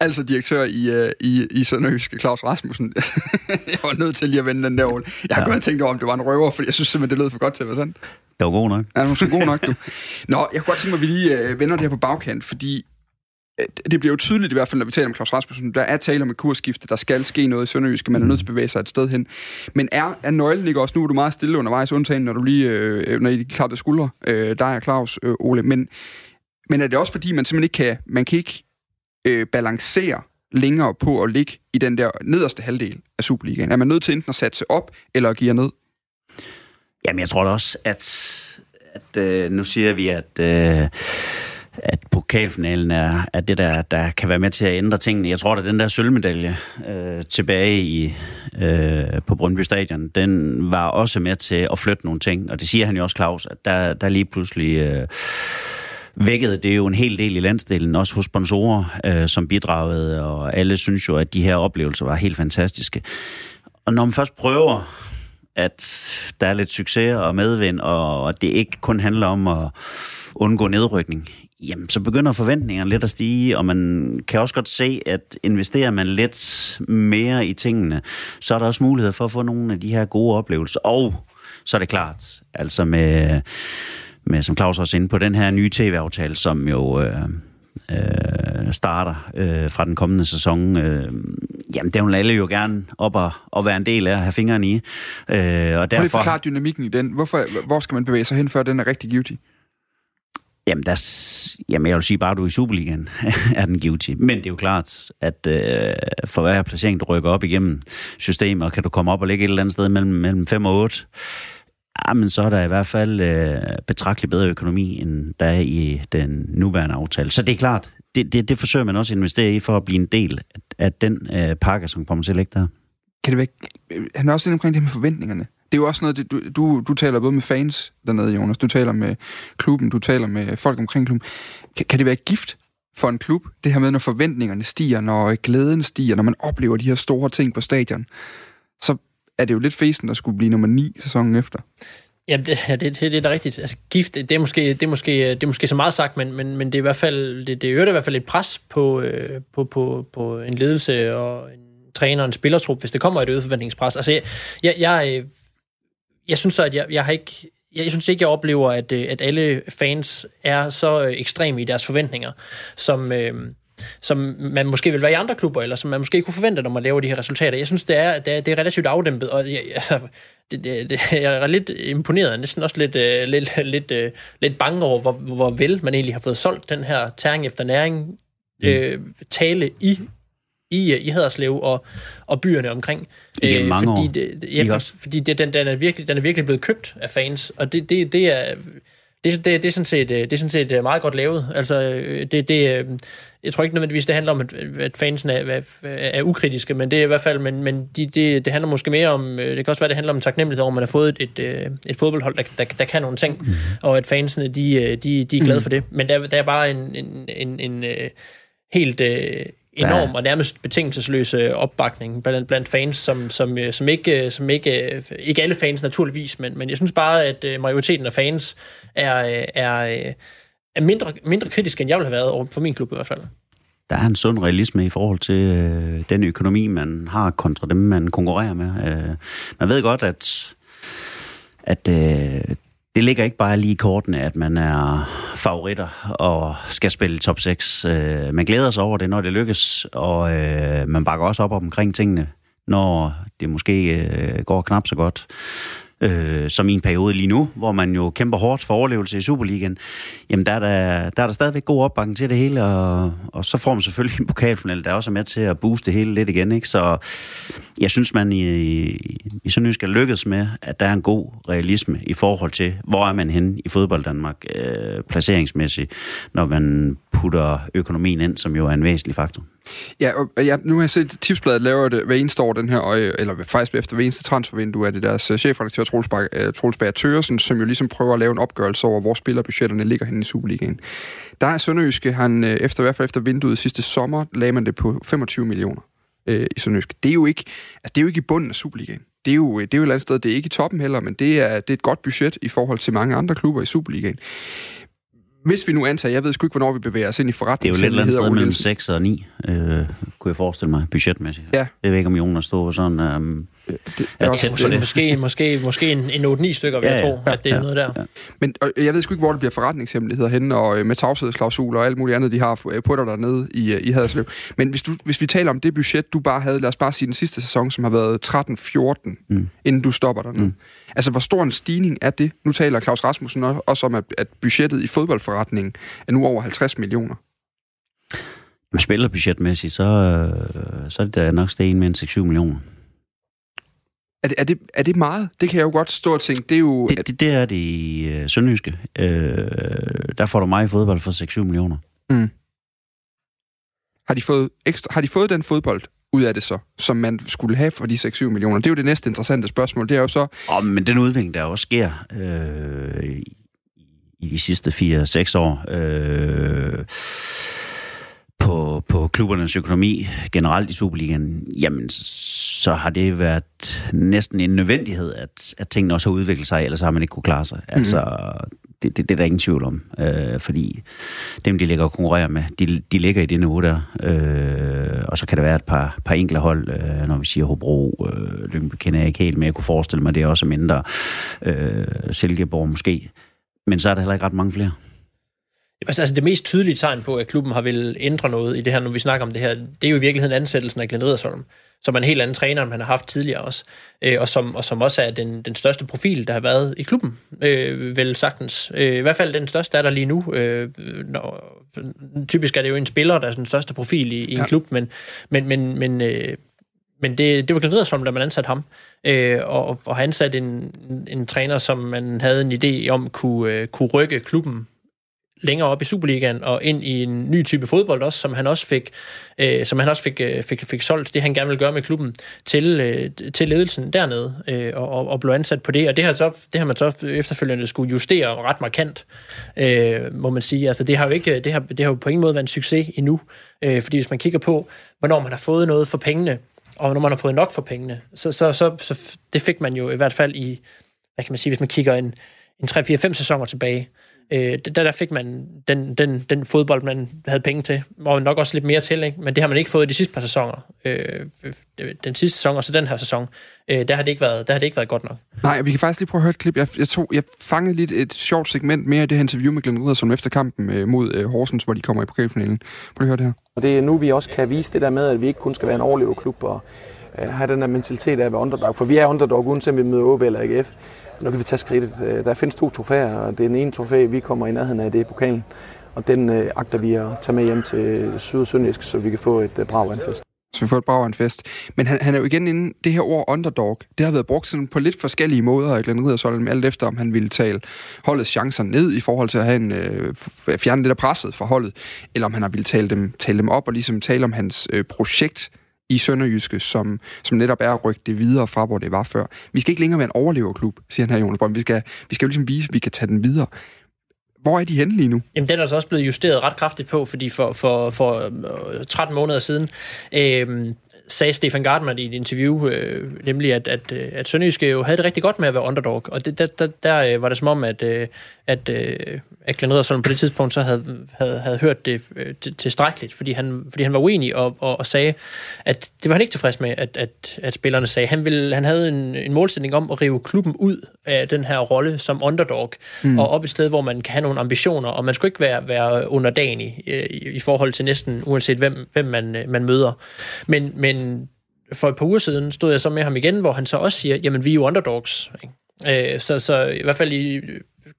altså direktør i, uh, i, i Sønderjysk, Claus Rasmussen. jeg var nødt til lige at vende den der ord. Jeg har ja. godt tænkt over, om det var en røver, for jeg synes simpelthen, det lød for godt til at være sandt. Det var god nok. Ja, det var god nok, du. Nå, jeg kunne godt tænke mig, at vi lige uh, vender det her på bagkant, fordi uh, det bliver jo tydeligt i hvert fald, når vi taler om Claus Rasmussen. Der er tale om et kursskifte, der skal ske noget i Sønderjysk, man er nødt til at bevæge sig et sted hen. Men er, er nøglen ikke også, nu er du meget stille undervejs, undtagen når du lige, uh, når I klappede skuldre, uh, der er Claus, Ole, men, men er det også fordi, man simpelthen ikke kan, man kan ikke øh, balancere længere på at ligge i den der nederste halvdel af Superligaen? Er man nødt til enten at satse op eller at give ned? Jamen, jeg tror da også, at, at øh, nu siger vi, at... Øh, at pokalfinalen er, er det, der, der kan være med til at ændre tingene. Jeg tror, at den der sølvmedalje øh, tilbage i, øh, på Brøndby Stadion, den var også med til at flytte nogle ting. Og det siger han jo også, Claus, at der, der lige pludselig... Øh, vækkede det jo en hel del i landsdelen, også hos sponsorer, øh, som bidragede, og alle synes jo, at de her oplevelser var helt fantastiske. Og når man først prøver, at der er lidt succes og medvind, og det ikke kun handler om at undgå nedrykning, jamen så begynder forventningerne lidt at stige, og man kan også godt se, at investerer man lidt mere i tingene, så er der også mulighed for at få nogle af de her gode oplevelser. Og så er det klart, altså med med, som Claus også inde på, den her nye tv-aftale, som jo øh, øh, starter øh, fra den kommende sæson. Øh, jamen, det vil alle jo gerne op og, og være en del af at have fingrene i. Øh, og derfor... Prøv at dynamikken i den. Hvorfor, hvor skal man bevæge sig hen, før den er rigtig guilty? Jamen, der, jamen, jeg vil sige bare, at du er i Superligaen er den guilty. Men det er jo klart, at øh, for hver placering, du rykker op igennem systemet, og kan du komme op og ligge et eller andet sted mellem, mellem 5 og 8, Ja, men så er der i hvert fald øh, betragteligt bedre økonomi, end der er i den nuværende aftale. Så det er klart, det, det, det forsøger man også at investere i for at blive en del af, af den øh, pakke, som kommer til at ligge der. Kan det være, øh, han er også lidt omkring det med forventningerne. Det er jo også noget, det, du, du, du taler både med fans dernede, Jonas, du taler med klubben, du taler med folk omkring klubben. Kan, kan det være gift for en klub, det her med, når forventningerne stiger, når glæden stiger, når man oplever de her store ting på stadion, så er det jo lidt fesen, der skulle blive nummer 9 sæsonen efter. Ja, det, det, det, det er da rigtigt. Altså, gift, det er, måske, det, er måske, det er måske så meget sagt, men, men, men det er i hvert fald, det, det øger i hvert fald et pres på, øh, på, på, på en ledelse og en træner og en spillertrup, hvis det kommer et øget forventningspres. Altså, jeg, jeg, jeg, øh, jeg synes så, at jeg, jeg har ikke jeg synes ikke, jeg oplever, at, øh, at alle fans er så øh, ekstreme i deres forventninger, som, øh, som man måske vil være i andre klubber, eller som man måske kunne forvente, når man laver de her resultater. Jeg synes, det er, det er, det er relativt afdæmpet, og jeg, altså, det, det, det, jeg er lidt imponeret, næsten også lidt, uh, lidt, lidt, uh, lidt bange over, hvor, hvor vel man egentlig har fået solgt den her tæring efter næring mm. øh, tale i i, i Haderslev og, og byerne omkring. Øh, mange fordi år. Det, ja, for, fordi det, den, den, er virkelig, den er virkelig blevet købt af fans, og det, det, det er... Det, det, det, er sådan set, det er sådan set meget godt lavet. Altså, det, det, jeg tror ikke nødvendigvis, det handler om, at, fansen er, er, er ukritiske, men det er i hvert fald, men, men de, det, det handler måske mere om, det kan også være, det handler om taknemmelighed over, at man har fået et, et, et fodboldhold, der, der, der kan nogle ting, mm. og at fansene, de, de, de er glade mm. for det. Men der, der er bare en, en, en, en helt enorm ja. og nærmest betingelsesløs opbakning blandt, blandt fans, som, som, øh, som, ikke, som ikke, ikke alle fans naturligvis, men, men jeg synes bare, at øh, majoriteten af fans er, øh, er, er mindre, mindre kritiske, end jeg ville have været over for min klub i hvert fald. Der er en sund realisme i forhold til øh, den økonomi, man har kontra dem, man konkurrerer med. Øh, man ved godt, at at øh, det ligger ikke bare lige i kortene, at man er favoritter og skal spille top 6. Øh, man glæder sig over det, når det lykkes, og øh, man bakker også op omkring tingene, når det måske øh, går knap så godt øh, som i en periode lige nu, hvor man jo kæmper hårdt for overlevelse i Superligaen, jamen der er der, der, er der stadigvæk god opbakning til det hele, og, og så får man selvfølgelig en pokalfinal, der også er med til at booste det hele lidt igen. Ikke? Så jeg synes, man i, i Sønderjysk skal lykkes med, at der er en god realisme i forhold til, hvor er man henne i fodbold Danmark, øh, placeringsmæssigt, når man putter økonomien ind, som jo er en væsentlig faktor. Ja, og ja, nu har jeg set, Tipsbladet laver det hver eneste år, den her, eller faktisk efter hver eneste transfervindue, er det deres øh, chefredaktør, chefredaktør Troels, uh, Troels Bager Tøresen, som jo ligesom prøver at lave en opgørelse over, hvor spillerbudgetterne ligger henne i Superligaen. Der er Sønderjyske, han, uh, efter, i hvert fald efter vinduet sidste sommer, lagde man det på 25 millioner uh, i Sønderjyske. Det er jo ikke, altså, det er jo ikke i bunden af Superligaen. Det er, jo, det er jo et eller andet sted, det er ikke i toppen heller, men det er, det er et godt budget i forhold til mange andre klubber i Superligaen hvis vi nu antager, jeg ved sgu ikke, hvornår vi bevæger os ind i forretningen. Det er jo lidt andet sted mellem 6 og 9, øh, kunne jeg forestille mig, budgetmæssigt. Ja. Jeg ved ikke, om Jonas står sådan... Øh, det er også måske, det. måske, måske, måske en, en 8-9 stykker, vil ja, jeg tro, ja, at det er ja, noget der. Ja. Men og jeg ved sgu ikke, hvor det bliver forretningshemmeligheder henne, og øh, med tavshedsklausuler og alt muligt andet, de har øh, på dig dernede i, øh, i Haderslev. Men hvis, du, hvis vi taler om det budget, du bare havde, lad os bare sige den sidste sæson, som har været 13-14, mm. inden du stopper dernede. Mm. Altså, hvor stor en stigning er det? Nu taler Claus Rasmussen også om, at, at budgettet i fodboldforretningen er nu over 50 millioner. Med spillerbudgetmæssigt, så, så er det da nok steget med en 6-7 millioner. Er det, er, det, er det meget? Det kan jeg jo godt stå og tænke. Det er jo... Det, det, det er det i øh, Sønderjyske. Øh, der får du mig i fodbold for 6-7 millioner. Mm. Har de, fået ekstra, har de fået den fodbold ud af det så, som man skulle have for de 6-7 millioner? Det er jo det næste interessante spørgsmål. Det er jo så... Oh, men den udvikling, der også sker øh, i de sidste 4-6 år... Øh, på, på klubbernes økonomi generelt i Superligaen, jamen så har det været næsten en nødvendighed, at, at tingene også har udviklet sig, ellers har man ikke kunne klare sig. Mm-hmm. Altså, det, det, det er der ingen tvivl om, øh, fordi dem, de ligger og konkurrerer med, de, de ligger i det niveau der, øh, og så kan der være et par, par enkle hold, øh, når vi siger Hobro, øh, Lyngby kender jeg ikke helt, men jeg kunne forestille mig, det er også mindre, øh, Silkeborg måske, men så er der heller ikke ret mange flere. Altså det mest tydelige tegn på, at klubben har vil ændre noget i det her, når vi snakker om det her, det er jo i virkeligheden ansættelsen af Glenn Riddersholm, som er en helt anden træner, end man har haft tidligere også, øh, og, som, og som også er den, den største profil, der har været i klubben, øh, vel sagtens. Øh, I hvert fald den største er der lige nu. Øh, når, typisk er det jo en spiller, der er den største profil i, i en ja. klub, men, men, men, men øh, men det, det var Glenn Riddersholm, da man ansatte ham. Øh, og, og han satte en, en, en træner, som man havde en idé om kunne, øh, kunne rykke klubben længere op i Superligaen og ind i en ny type fodbold også, som han også fik, øh, som han også fik, øh, fik, fik solgt, det han gerne ville gøre med klubben, til, øh, til ledelsen dernede, øh, og, og blev ansat på det. Og det har, så, det har man så efterfølgende skulle justere ret markant, øh, må man sige. Altså det har jo ikke, det har, det har jo på ingen måde været en succes endnu, øh, fordi hvis man kigger på, hvornår man har fået noget for pengene, og når man har fået nok for pengene, så, så, så, så det fik man jo i hvert fald i, hvad kan man sige, hvis man kigger en, en 3-4-5 sæsoner tilbage, Øh, der, der fik man den, den, den fodbold, man havde penge til, og nok også lidt mere til, ikke? men det har man ikke fået de sidste par sæsoner. Øh, den sidste sæson, og så den her sæson, øh, der, har det ikke været, der har det ikke været godt nok. Nej, vi kan faktisk lige prøve at høre et klip. Jeg, jeg, tog, jeg fangede lidt et sjovt segment mere i det her interview med Glenn Riddersson efter kampen øh, mod øh, Horsens, hvor de kommer i pokalfinalen. Prøv at høre det her. Og det er nu, vi også kan vise det der med, at vi ikke kun skal være en overleverklub og have den der mentalitet af at være underdog. For vi er underdog, uanset om vi møder OB eller AGF. Nu kan vi tage skridtet. Øh, der findes to trofæer, og det er den ene trofæ, vi kommer i nærheden af, det er pokalen. Og den øh, agter vi at tage med hjem til Syd- og Sønderjysk, så vi kan få et øh, bragvandfest. Så vi får et brav en fest. Men han, han er jo igen inde, det her ord underdog, det har været brugt sådan på lidt forskellige måder af Glenn Ridersholm, alt efter om han ville tale holdets chancer ned i forhold til at have en, øh, fjerne lidt af presset for holdet, eller om han har ville tale dem, tale dem op og ligesom tale om hans øh, projekt i Sønderjyske, som, som netop er at rykke det videre fra, hvor det var før. Vi skal ikke længere være en overleverklub, siger han her, Jonas Brøm. Vi skal, vi skal jo ligesom vise, at vi kan tage den videre. Hvor er de henne lige nu? Jamen, den er altså også blevet justeret ret kraftigt på, fordi for, for, for øh, 13 måneder siden øh, sagde Stefan Gardner i et interview, øh, nemlig at, at, øh, at Sønderjyske jo havde det rigtig godt med at være underdog, og det, der, der, der øh, var det som om, at, at, at Glenn Riddersholm på det tidspunkt så havde, havde, havde hørt det øh, tilstrækkeligt, fordi han, fordi han var uenig og, og, og sagde, at det var han ikke tilfreds med, at, at, at spillerne sagde. Han, ville, han havde en, en målsætning om at rive klubben ud af den her rolle som underdog, mm. og op et sted, hvor man kan have nogle ambitioner, og man skulle ikke være, være underdanig øh, i, i forhold til næsten, uanset hvem, hvem man, øh, man møder. Men, men for et par uger siden stod jeg så med ham igen, hvor han så også siger, jamen vi er jo underdogs. Ikke? Så, så i hvert fald i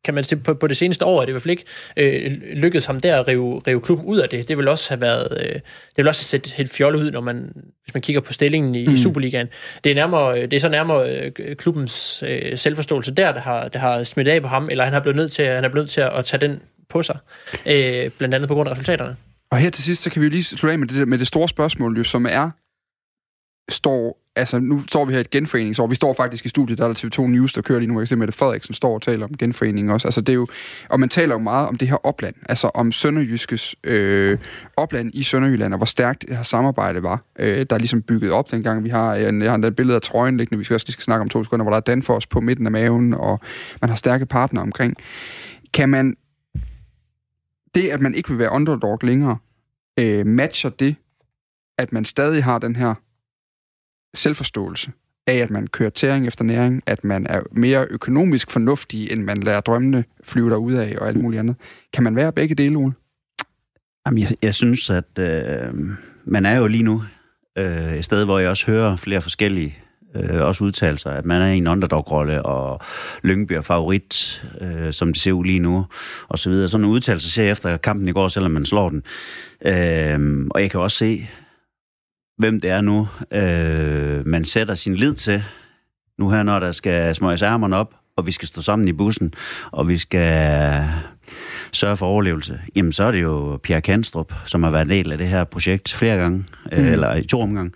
kan man sige, på, på det seneste år er det i hvert fald ikke øh, lykkedes ham der at rive, rive klubben ud af det. Det vil også have været, øh, det vil også set helt fjollet ud, når man, hvis man kigger på stillingen i, mm. i Superligaen. Det er, nærmere, det er så nærmere øh, klubbens øh, selvforståelse der, der har, der har smidt af på ham, eller han har blevet nødt til, han er blevet nødt til at, at tage den på sig, øh, blandt andet på grund af resultaterne. Og her til sidst, så kan vi jo lige slutte af med det, med det store spørgsmål, jo, som er, står altså nu står vi her i et genforeningsår. Vi står faktisk i studiet, der er der TV2 News, der kører lige nu. Jeg kan se, Mette Frederiksen står og taler om genforeningen også. Altså det er jo, og man taler jo meget om det her opland, altså om Sønderjyskes øh, opland i Sønderjylland, og hvor stærkt det her samarbejde var, øh, der er ligesom bygget op dengang. Vi har, jeg, jeg har et billede af trøjen liggende, vi skal også lige skal snakke om to sekunder, hvor der er Danfors på midten af maven, og man har stærke partnere omkring. Kan man, det at man ikke vil være underdog længere, øh, matcher det, at man stadig har den her selvforståelse af, at man kører tæring efter næring, at man er mere økonomisk fornuftig, end man lader drømmene flyve ud af og alt muligt andet. Kan man være begge dele, Ole? Jamen, jeg, jeg synes, at øh, man er jo lige nu øh, et sted, hvor jeg også hører flere forskellige øh, også udtalelser, at man er i en underdog-rolle, og Lyngby er favorit, øh, som det ser ud lige nu, og så videre. Sådan en udtalelse ser jeg efter kampen i går, selvom man slår den. Øh, og jeg kan også se, hvem det er nu, øh, man sætter sin lid til. Nu her, når der skal smøges ærmerne op, og vi skal stå sammen i bussen, og vi skal sørge for overlevelse, jamen så er det jo Pierre Kanstrup, som har været en del af det her projekt flere gange, øh, mm. eller i to omgange.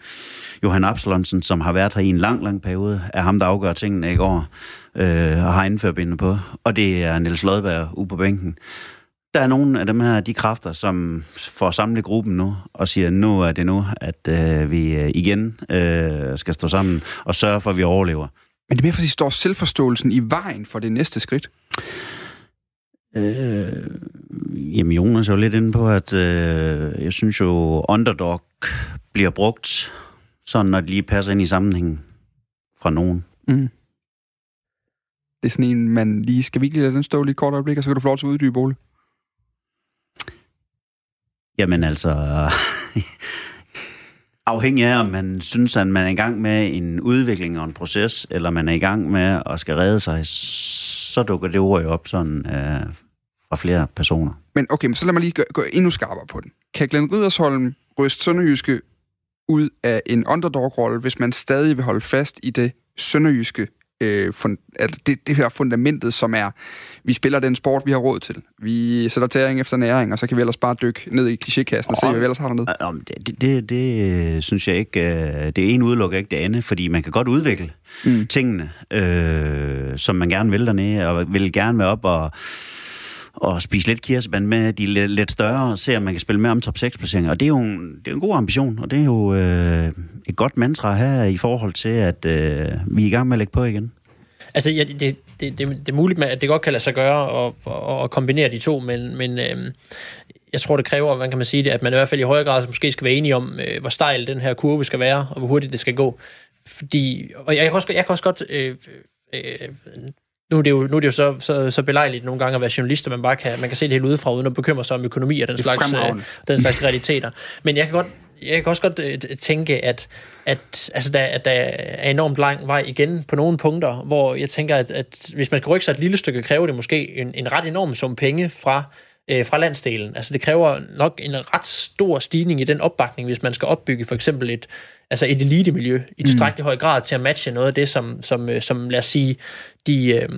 Johan Absalonsen, som har været her i en lang, lang periode, er ham, der afgør tingene i går, øh, og har indført på. Og det er Niels Lodberg ude på bænken der er nogle af dem her, de kræfter, som får samlet gruppen nu, og siger, nu er det nu, at øh, vi øh, igen øh, skal stå sammen og sørge for, at vi overlever. Men det er mere, fordi står selvforståelsen i vejen for det næste skridt? Øh, jamen, Jonas er jo lidt inde på, at øh, jeg synes jo, underdog bliver brugt, sådan når det lige passer ind i sammenhængen fra nogen. Mm. Det er sådan en, man lige... Skal vi ikke lade den stå lige et kort øjeblik, og så kan du få lov til at uddybe, Ole? Jamen altså, afhængig af, om man synes, at man er i gang med en udvikling og en proces, eller man er i gang med at skal redde sig, så dukker det ord jo op sådan øh, fra flere personer. Men okay, men så lad mig lige gå, gå endnu skarpere på den. Kan Glenn Ridersholm ryste Sønderjyske ud af en underdog-rolle, hvis man stadig vil holde fast i det sønderjyske øh, fund, altså det, det her fundamentet, som er, vi spiller den sport, vi har råd til. Vi sætter tæring efter næring, og så kan vi ellers bare dykke ned i klichékassen og se, hvad vi ellers har dernede. Det, det, det, det synes jeg ikke, øh, det ene udelukker ikke det andet, fordi man kan godt udvikle mm. tingene, øh, som man gerne vil dernede, og vil gerne være op og og spise lidt kirsebær med de lidt, lidt større, og se om man kan spille med om top 6 placeringer. Og det er jo en, det er en god ambition, og det er jo øh, et godt mantra her i forhold til, at øh, vi er i gang med at lægge på igen. Altså, ja, det, det, det, det er muligt, at det godt kan lade sig gøre at, at, at kombinere de to, men, men øh, jeg tror, det kræver, man kan man sige det, at man i hvert fald i højere grad måske skal være enige om, øh, hvor stejl den her kurve skal være, og hvor hurtigt det skal gå. Fordi, og jeg kan også, jeg kan også godt øh, øh, nu er det jo, nu er det jo så, så, så belejligt nogle gange at være journalist, at man bare kan, man kan se det helt udefra, uden at bekymre sig om økonomi og den slags, øh, den slags realiteter. Men jeg kan godt, jeg kan også godt øh, tænke, at, at, altså, der, at der er enormt lang vej igen på nogle punkter, hvor jeg tænker, at, at hvis man skal rykke sig et lille stykke, kræver det måske en, en ret enorm sum penge fra, øh, fra landsdelen. Altså det kræver nok en ret stor stigning i den opbakning, hvis man skal opbygge for eksempel et, altså et elitemiljø i tilstrækkelig mm. høj grad til at matche noget af det, som, som, øh, som lad os sige, de... Øh,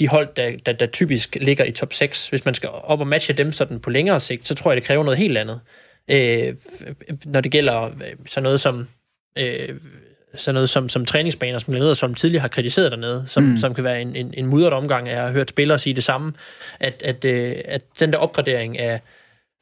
de hold, der, der, der typisk ligger i top 6. Hvis man skal op og matche dem sådan på længere sigt, så tror jeg, det kræver noget helt andet. Øh, når det gælder øh, sådan noget som øh, sådan noget som, som træningsbaner, som Glenn som tidligere har kritiseret dernede, som, mm. som kan være en, en, en mudret omgang. Jeg har hørt spillere sige det samme, at, at, at den der opgradering af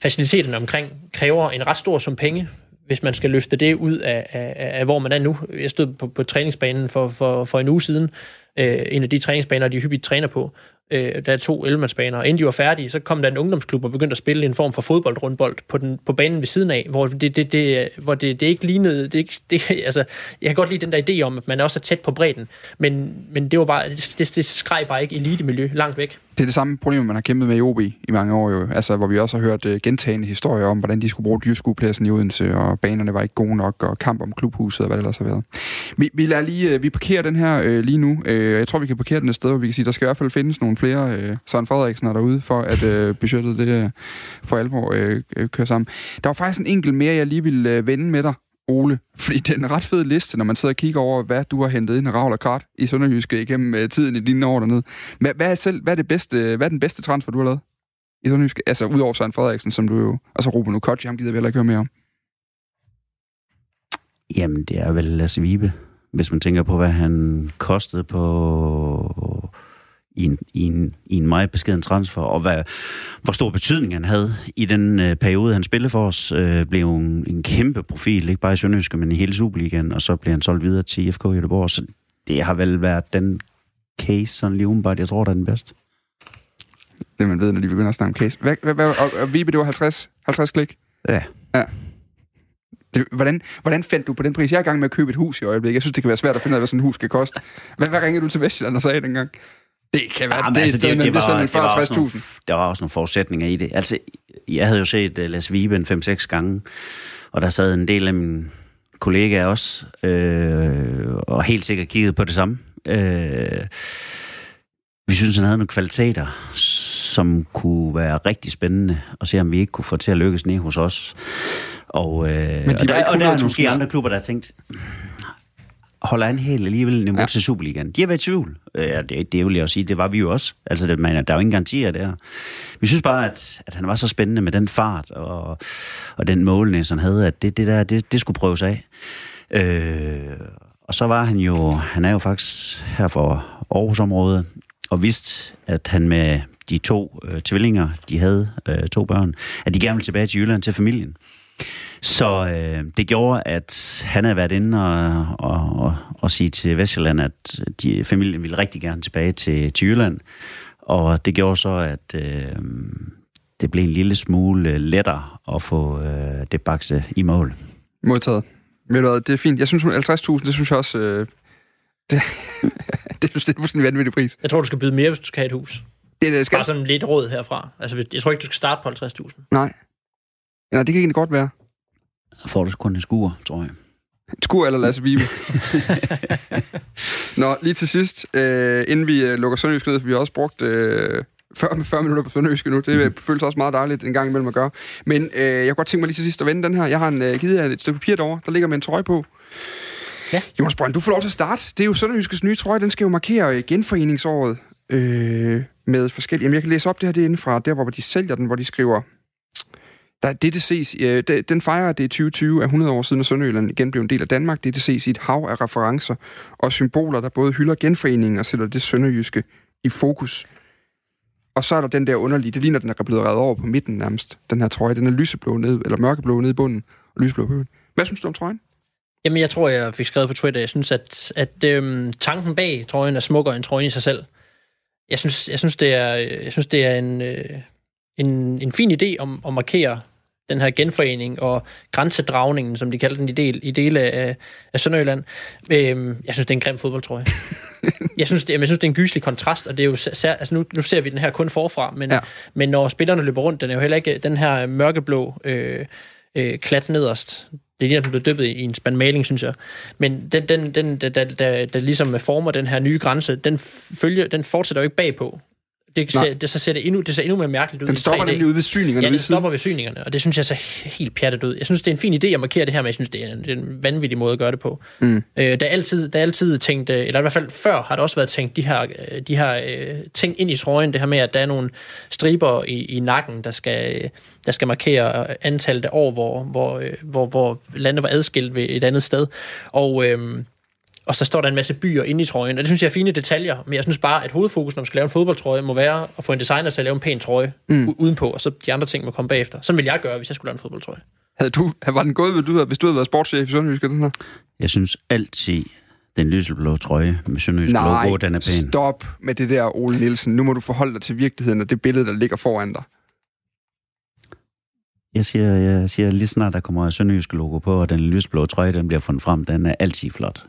faciliteterne omkring kræver en ret stor sum penge, hvis man skal løfte det ud af, af, af hvor man er nu. Jeg stod på, på træningsbanen for, for, for en uge siden, øh, en af de træningsbaner, de hyppigt træner på, øh, der er to elmandsbaner, og inden de var færdige, så kom der en ungdomsklub og begyndte at spille en form for fodboldrundbold på, den, på banen ved siden af, hvor det, det, det, hvor det, det ikke lignede, det, ikke, det, altså, jeg kan godt lide den der idé om, at man også er tæt på bredden, men, men det var bare, det, det, det skreg bare ikke elitemiljø langt væk det er det samme problem, man har kæmpet med i OB i mange år jo. Altså, hvor vi også har hørt uh, gentagende historier om, hvordan de skulle bruge dyrskuepladsen i Odense, og banerne var ikke gode nok, og kamp om klubhuset, og hvad det ellers har været. Vi, vi, lader lige, uh, vi parkerer den her uh, lige nu. Uh, jeg tror, vi kan parkere den et sted, hvor vi kan sige, der skal i hvert fald findes nogle flere uh, Søren Frederiksen er derude, for at uh, budgettet det uh, for alvor uh, kører sammen. Der var faktisk en enkelt mere, jeg lige vil uh, vende med dig, Ole, fordi det er en ret fed liste, når man sidder og kigger over, hvad du har hentet ind af Ravl og Krat i Sønderjyske igennem øh, tiden i dine år dernede. Hvad, hvad, er selv, hvad, er det bedste, øh, hvad er den bedste transfer, du har lavet i Sønderjyske? Altså, udover Søren Frederiksen, som du jo... Altså, Ruben Ukotji, ham gider vi heller ikke høre mere om. Jamen, det er vel Lasse Vibe, hvis man tænker på, hvad han kostede på i en, i en, i en meget beskeden transfer, og hvad, hvor stor betydning han havde i den øh, periode, han spillede for os, øh, blev en, en kæmpe profil, ikke bare i Sønderjyske, men i hele Superligaen, og så blev han solgt videre til IFK Göteborg, så det har vel været den case, sådan lige umiddelbart, jeg tror, der er den bedste. Det man ved, når de begynder at snakke om case. Hvad, hvad, hvad, og, og Vibe, det var 50, 50 klik? Ja. Ja. Det, hvordan, hvordan fandt du på den pris? Jeg er i gang med at købe et hus i øjeblikket. Jeg synes, det kan være svært at finde ud af, hvad sådan et hus skal koste. Hvad, hvad ringede du til Vestjylland og sagde dengang? Det kan være, ja, det, altså, det, det, det, det, var, også nogle, der var også nogle forudsætninger i det. Altså, jeg havde jo set uh, Las Vibe en 5-6 gange, og der sad en del af mine kollegaer også, øh, og helt sikkert kiggede på det samme. Øh, vi synes, han havde nogle kvaliteter, som kunne være rigtig spændende, og se om vi ikke kunne få til at lykkes ned hos os. Og, øh, Men de og, der, og der er måske andre klubber, der har tænkt, holder han helt alligevel niveau ja. til Superligaen. De har været i tvivl. Ja, det, det vil jeg også sige, det var vi jo også. Altså, det, man, der er jo ingen garantier der. Vi synes bare, at, at han var så spændende med den fart og, og den målning, han havde, at det, det der, det, det skulle prøves af. Øh, og så var han jo, han er jo faktisk her for Aarhusområdet, og vidste, at han med de to øh, tvillinger, de havde øh, to børn, at de gerne ville tilbage til Jylland til familien. Så øh, det gjorde, at han havde været inde og, og, og, og sige til Vestjylland, at de, familien ville rigtig gerne tilbage til, til Jylland. Og det gjorde så, at øh, det blev en lille smule lettere at få øh, det bakse i mål. Modtaget. Ved du hvad, det er fint. Jeg synes, 50.000, det synes jeg også... Øh, det, det, synes, det er en vanvittig pris. Jeg tror, du skal byde mere, hvis du skal have et hus. Det, det skal... Bare sådan lidt råd herfra. Altså, jeg tror ikke, du skal starte på 50.000. Nej. Nej, det kan egentlig godt være får du kun en skur, tror jeg. Skur eller Lasse Vibe. Nå, lige til sidst, øh, inden vi øh, lukker Sønderjysk ned, for vi har også brugt øh, 40, 40 minutter på Sønderjysk nu. Det mm. føles også meget dejligt en gang imellem at gøre. Men øh, jeg kunne godt tænke mig lige til sidst at vende den her. Jeg har en, øh, givet jer et stykke papir derovre, der ligger med en trøje på. Ja. Jonas Brønd, du får lov til at starte. Det er jo Sønderjyskets nye trøje. Den skal jo markere øh, genforeningsåret øh, med forskellige... Jamen, jeg kan læse op det her det er fra der, hvor de sælger den, hvor de skriver der, det, det ses, øh, det, den fejrer, at det er 2020 er 100 år siden, at Sønderjylland igen blev en del af Danmark. Det, det ses i et hav af referencer og symboler, der både hylder genforeningen og sætter det sønderjyske i fokus. Og så er der den der underlige, det ligner, den er blevet reddet over på midten nærmest, den her trøje. Den er lyseblå ned, eller mørkeblå ned i bunden, og lyseblå på Hvad synes du om trøjen? Jamen, jeg tror, jeg fik skrevet på Twitter, jeg synes, at, at øhm, tanken bag trøjen er smukkere end trøjen i sig selv. Jeg synes, jeg synes, det, er, øh, jeg synes det er en, øh, en, en fin idé om at markere den her genforening og grænsedragningen, som de kalder den i, del, i dele af, af Sønderjylland. Øhm, jeg synes, det er en grim fodboldtrøje. jeg, synes, det, jeg synes, det er en gyselig kontrast, og det er jo sær, altså nu, nu ser vi den her kun forfra, men, ja. men når spillerne løber rundt, den er jo heller ikke den her mørkeblå øh, øh, klat nederst. det ligner, den blev dyppet i en spand maling, synes jeg. Men den, den, den der, der, der, der ligesom former den her nye grænse, den, følger, den fortsætter jo ikke bagpå det, ser, det, så ser det, endnu, det ser endnu mere mærkeligt ud Den stopper nemlig ude ved syningerne. Ja, den stopper ved syningerne, og det synes jeg så helt pjattet ud. Jeg synes, det er en fin idé at markere det her, men jeg synes, det er en, det er en vanvittig måde at gøre det på. Mm. Øh, der, er altid, der er altid tænkt, øh, eller i hvert fald før har der også været tænkt de her, øh, de her øh, ting ind i trøjen, det her med, at der er nogle striber i, i nakken, der skal, der skal markere antallet af år, hvor, hvor, hvor, hvor landet var adskilt ved et andet sted. Og... Øh, og så står der en masse byer inde i trøjen, og det synes jeg er fine detaljer, men jeg synes bare, at hovedfokus, når man skal lave en fodboldtrøje, må være at få en designer til at lave en pæn trøje mm. udenpå, og så de andre ting må komme bagefter. Sådan vil jeg gøre, hvis jeg skulle lave en fodboldtrøje. Havde du, var den gået, du, hvis du havde været sportschef i Sønderjysk, den her? Jeg synes altid, den lyseblå trøje med Sønderjysk Nej, logo, den er pæn. stop med det der, Ole Nielsen. Nu må du forholde dig til virkeligheden og det billede, der ligger foran dig. Jeg siger, jeg siger lige snart, der kommer Sønderjysk logo på, og den lysblå trøje, den bliver fundet frem, den er altid flot.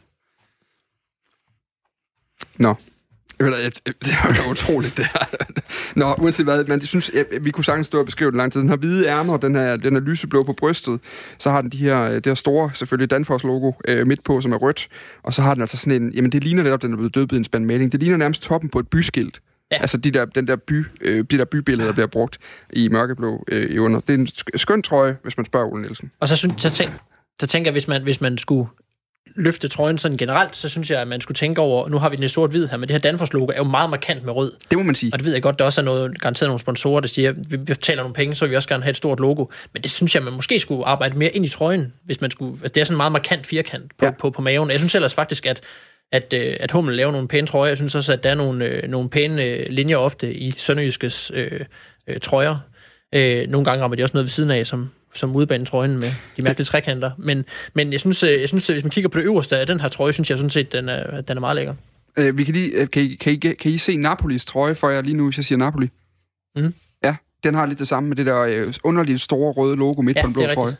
Nå. Det var utroligt, det her. Nå, uanset hvad, men de synes, vi kunne sagtens stå og beskrive den lang tid. Den har hvide ærmer, den er, den er lyseblå på brystet. Så har den de her, det her store, selvfølgelig Danfoss-logo øh, midt på, som er rødt. Og så har den altså sådan en, jamen det ligner netop, den er blevet i en spand maling. Det ligner nærmest toppen på et byskilt. Ja. Altså de der, den der by, øh, de der bybilleder, der bliver brugt i mørkeblå øh, i under. Det er en skøn trøje, hvis man spørger Ole Nielsen. Og så, synes, så, tænk, så tænker jeg, hvis man, hvis man skulle løfte trøjen sådan generelt, så synes jeg, at man skulle tænke over, nu har vi den i sort-hvid her, men det her Danfoss-logo er jo meget markant med rød. Det må man sige. Og det ved jeg godt, der også er noget, garanteret nogle sponsorer, der siger, at vi betaler nogle penge, så vil vi også gerne have et stort logo. Men det synes jeg, man måske skulle arbejde mere ind i trøjen, hvis man skulle, at det er sådan en meget markant firkant på, ja. på, på, på maven. Jeg synes ellers faktisk, at at, øh, at Hummel laver nogle pæne trøjer. Jeg synes også, at der er nogle, øh, nogle pæne øh, linjer ofte i Sønderjyskes øh, øh, trøjer. Øh, nogle gange rammer de også noget ved siden af, som, som udbane trøjen med de mærkelige trekanter. Men, men jeg, synes, øh, jeg synes, hvis man kigger på det øverste af den her trøje, synes jeg sådan set, den er, den er meget lækker. Øh, vi kan, lige, øh, kan, I, kan, I, kan I se Napolis trøje for jer lige nu, hvis jeg siger Napoli? Mm. Ja, den har lidt det samme med det der øh, underligt store røde logo midt ja, på den blå trøje.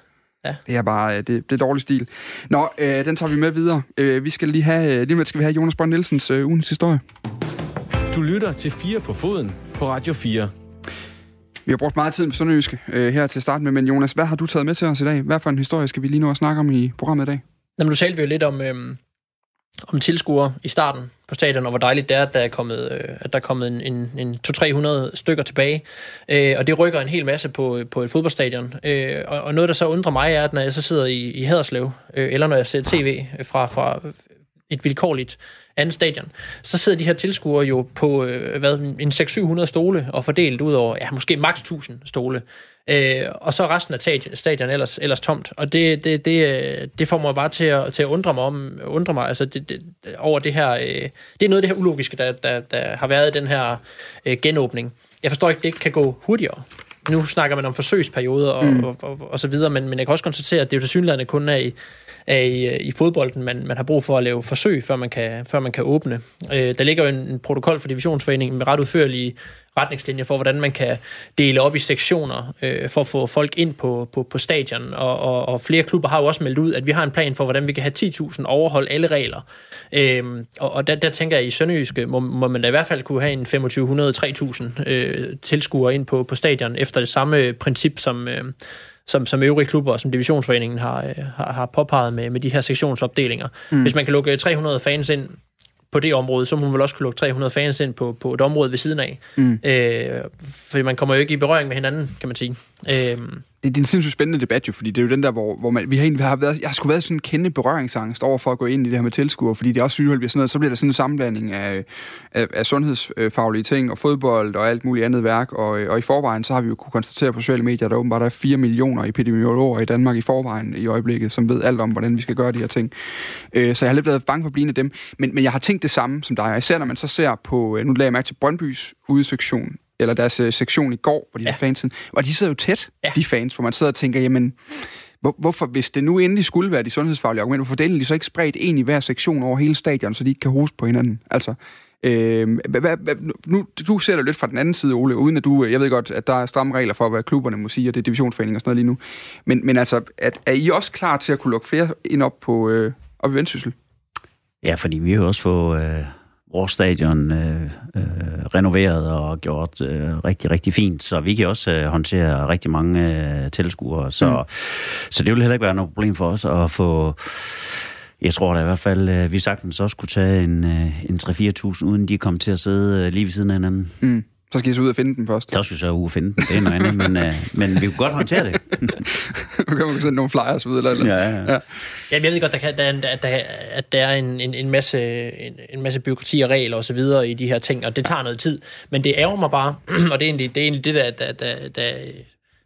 Ja. Det er bare det, det er dårlig stil. Nå, øh, den tager vi med videre. Øh, vi skal lige have, lige med skal vi have Jonas Brønd Nielsens øh, ugens historie. Du lytter til 4 på foden på Radio 4. Vi har brugt meget tid med Sønderjyske øh, her til at starte med, men Jonas, hvad har du taget med til os i dag? Hvad for en historie skal vi lige nu at snakke om i programmet i dag? Jamen, du talte vi jo lidt om, øh, om tilskuere i starten på stadion, og hvor dejligt det er, at der er kommet, øh, at der er kommet en, en, en 200-300 stykker tilbage. Øh, og det rykker en hel masse på, på et fodboldstadion. Øh, og, og noget, der så undrer mig, er, at når jeg så sidder i, i Haderslev, øh, eller når jeg ser tv fra, fra et vilkårligt andet stadion, så sidder de her tilskuere jo på øh, hvad, en 600-700 stole og fordelt ud over, ja, måske maks 1000 stole. Øh, og så resten af stadion, stadion ellers, ellers tomt. Og det, det, det, øh, det får mig bare til at, til at undre mig om, undre mig altså det, det, over det her. Øh, det er noget af det her ulogiske, der, der, der har været i den her øh, genåbning. Jeg forstår ikke, det ikke kan gå hurtigere. Nu snakker man om forsøgsperioder og, mm. og, og, og så videre, men, men jeg kan også konstatere, at det er jo til synligheden kun er i er i, i fodbolden, man, man har brug for at lave forsøg, før man kan, før man kan åbne. Øh, der ligger jo en, en protokol for divisionsforeningen med ret udførlige retningslinjer for, hvordan man kan dele op i sektioner øh, for at få folk ind på, på, på stadion. Og, og, og flere klubber har jo også meldt ud, at vi har en plan for, hvordan vi kan have 10.000 overholde alle regler. Øh, og og der, der tænker jeg, at i Sønderjyske må, må man da i hvert fald kunne have en 2500-3000 øh, tilskuere ind på, på stadion, efter det samme princip, som... Øh, som, som øvrige klubber, som divisionsforeningen har, øh, har, har påpeget med, med de her sektionsopdelinger. Mm. Hvis man kan lukke 300 fans ind på det område, så man vel også kunne lukke 300 fans ind på, på et område ved siden af. Mm. Øh, fordi man kommer jo ikke i berøring med hinanden, kan man sige. Øh, det, det er en sindssygt spændende debat jo, fordi det er jo den der, hvor, hvor man, vi har, egentlig, har været, jeg har sgu været sådan en kende berøringsangst over for at gå ind i det her med tilskuer, fordi det er også sygehold, bliver sådan noget, så bliver der sådan en sammenblanding af, af, af sundhedsfaglige ting og fodbold og alt muligt andet værk, og, og i forvejen, så har vi jo kunne konstatere på sociale medier, at der åbenbart er 4 millioner epidemiologer i Danmark i forvejen i øjeblikket, som ved alt om, hvordan vi skal gøre de her ting. Øh, så jeg har lidt været bange for at blive en af dem, men, men jeg har tænkt det samme som dig, især når man så ser på, øh, nu lader jeg mærke til Brøndbys udsektion eller deres øh, sektion i går, hvor de ja. har fansen, og de sidder jo tæt, ja. de fans, hvor man sidder og tænker, jamen, hvor, hvorfor, hvis det nu endelig skulle være de sundhedsfaglige argumenter, hvorfor delen de så ikke spredt en i hver sektion over hele stadion, så de ikke kan hoste på hinanden? Altså, Øh, hvad, hvad, nu, du ser det lidt fra den anden side, Ole, uden at du, jeg ved godt, at der er stramme regler for, hvad klubberne må sige, og det er divisionsforeninger og sådan noget lige nu. Men, men altså, at, er I også klar til at kunne lukke flere ind op på øh, op i Vendsyssel? Ja, fordi vi har også fået øh, vores stadion øh, øh, renoveret og gjort øh, rigtig, rigtig fint, så vi kan også øh, håndtere rigtig mange øh, tilskuere, så, mm. så det vil heller ikke være noget problem for os at få jeg tror da i hvert fald, at vi sagtens også kunne tage en, en 3-4.000, uden de kom til at sidde lige ved siden af hinanden. Mm. Så skal I så ud og finde den først. Så skal vi så ud og finde den, det er noget andet, men, uh, men vi kunne godt håndtere det. nu kan man sende nogle flyers ud, eller eller ja, ja. ja. Jamen, jeg ved godt, der kan, der, at, der, at der er en, en, en, masse, en, en masse byråkrati og regler og så videre i de her ting, og det tager noget tid. Men det ærger mig bare, og det er egentlig det, er egentlig det der, der, der, der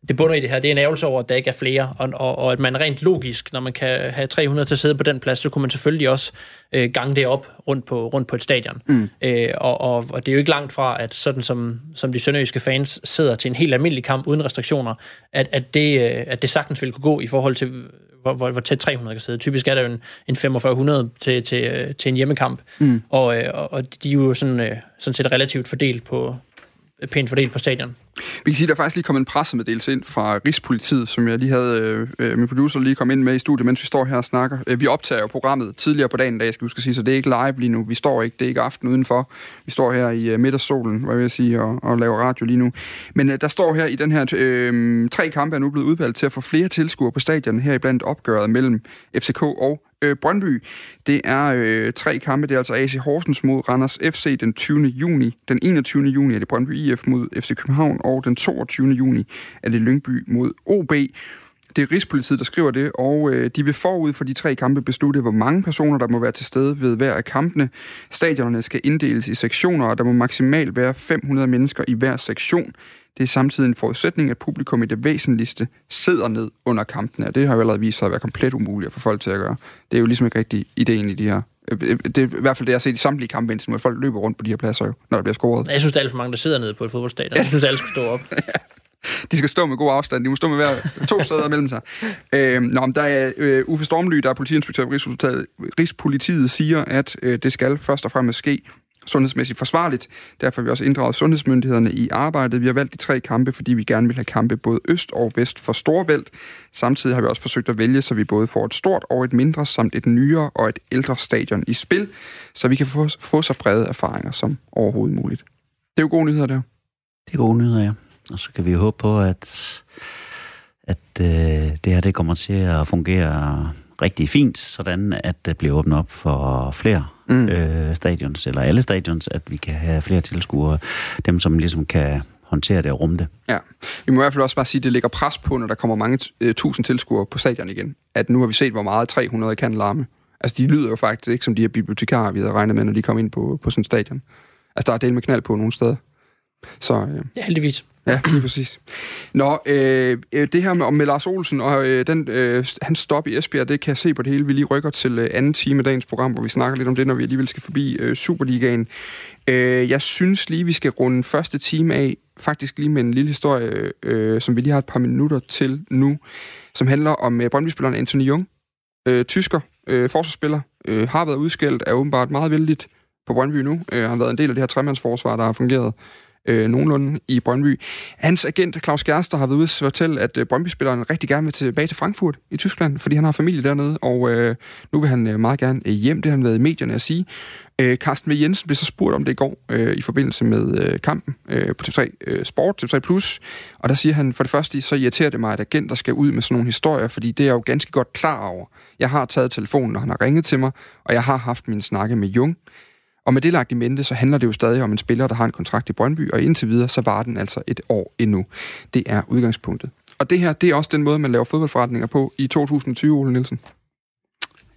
det bunder i det her, det er en ærgelse over, at der ikke er flere, og, og, og at man rent logisk, når man kan have 300 til at sidde på den plads, så kunne man selvfølgelig også øh, gange det op rundt på, rundt på et stadion. Mm. Øh, og, og, og det er jo ikke langt fra, at sådan som, som de sønderjyske fans sidder til en helt almindelig kamp uden restriktioner, at, at, det, øh, at det sagtens vil kunne gå i forhold til, hvor, hvor, hvor tæt 300 kan sidde. Typisk er der jo en, en 4500 til, til, øh, til en hjemmekamp, mm. og, øh, og de er jo sådan, sådan set relativt fordelt på, pænt fordelt på stadion. Vi kan sige, at der faktisk lige kom en pressemeddelelse ind fra Rigspolitiet, som jeg lige havde, øh, øh, min producer lige kom ind med i studiet, mens vi står her og snakker. Øh, vi optager jo programmet tidligere på dagen i dag, skal vi skal sige, så det er ikke live lige nu. Vi står ikke, det er ikke aften udenfor. Vi står her i øh, middagssolen, hvad vil jeg sige, og, og laver radio lige nu. Men øh, der står her i den her, øh, tre kampe er nu blevet udvalgt til at få flere tilskuere på stadion, her i blandt opgøret mellem FCK og øh, Brøndby. Det er øh, tre kampe. Det er altså AC Horsens mod Randers FC den 20. juni. Den 21. juni er det Brøndby IF mod FC København, og den 22. juni er det Lyngby mod OB. Det er Rigspolitiet, der skriver det, og øh, de vil forud for de tre kampe beslutte, hvor mange personer, der må være til stede ved hver af kampene. Stadionerne skal inddeles i sektioner, og der må maksimalt være 500 mennesker i hver sektion. Det er samtidig en forudsætning, at publikum i det væsentligste sidder ned under kampene, og det har jo allerede vist sig at være komplet umuligt for folk til at gøre. Det er jo ligesom ikke rigtig ideen i de her det er i hvert fald det, jeg har set i samtlige kampe indtil nu, folk løber rundt på de her pladser jo, når der bliver scoret. Jeg synes, der er alt for mange, der sidder nede på et fodboldstadion. Jeg synes, alle skal stå op. De skal stå med god afstand. De må stå med hver to sæder mellem sig. Øh, nå, der er øh, Uffe Stormly, der er politiinspektør på Rigspolitiet, siger, at øh, det skal først og fremmest ske sundhedsmæssigt forsvarligt. Derfor har vi også inddraget sundhedsmyndighederne i arbejdet. Vi har valgt de tre kampe, fordi vi gerne vil have kampe både øst og vest for Storvælt. Samtidig har vi også forsøgt at vælge, så vi både får et stort og et mindre, samt et nyere og et ældre stadion i spil, så vi kan få, få så brede erfaringer som overhovedet muligt. Det er jo gode nyheder, der. Det er gode nyheder, ja. Og så kan vi håbe på, at, at øh, det her det kommer til at fungere rigtig fint, sådan at det bliver åbnet op for flere mm. øh, stadions, eller alle stadions, at vi kan have flere tilskuere, dem som ligesom kan håndtere det og rumme det. Ja, vi må i hvert fald også bare sige, at det ligger pres på, når der kommer mange uh, tusind tilskuere på stadion igen. At nu har vi set, hvor meget 300 kan larme. Altså, de lyder jo faktisk ikke som de her bibliotekarer, vi havde regnet med, når de kom ind på, på sådan en stadion. Altså, der er del med knald på nogle steder. Så, øh, ja, heldigvis. Ja, lige præcis. Nå, øh, øh det her med, med Lars Olsen og øh, den, øh, hans stop i Esbjerg, det kan jeg se på det hele. Vi lige rykker til øh, anden time af dagens program, hvor vi snakker lidt om det, når vi alligevel skal forbi øh, Superligaen. Øh, jeg synes lige, vi skal runde første time af, faktisk lige med en lille historie, øh, som vi lige har et par minutter til nu, som handler om øh, Brøndby-spilleren Anthony Jung. Øh, tysker, øh, forsvarsspiller, øh, har været udskældt, er åbenbart meget vældigt på Brøndby nu. Øh, har været en del af det her tremandsforsvar, der har fungeret øh, nogenlunde i Brøndby. Hans agent, Claus Gerster, har været ude at fortælle, at øh, Brøndby-spilleren rigtig gerne vil tilbage til Frankfurt i Tyskland, fordi han har familie dernede, og øh, nu vil han øh, meget gerne øh, hjem. Det har han været i medierne at sige. Øh, Carsten V. Jensen blev så spurgt om det i går øh, i forbindelse med øh, kampen øh, på TV3 øh, Sport, TV3 Plus, og der siger han, for det første, så irriterer det mig, at agenter skal ud med sådan nogle historier, fordi det er jeg jo ganske godt klar over. Jeg har taget telefonen, når han har ringet til mig, og jeg har haft min snakke med Jung. Og med det lagt i mente, så handler det jo stadig om en spiller, der har en kontrakt i Brøndby, og indtil videre, så var den altså et år endnu. Det er udgangspunktet. Og det her, det er også den måde, man laver fodboldforretninger på i 2020, Ole Nielsen.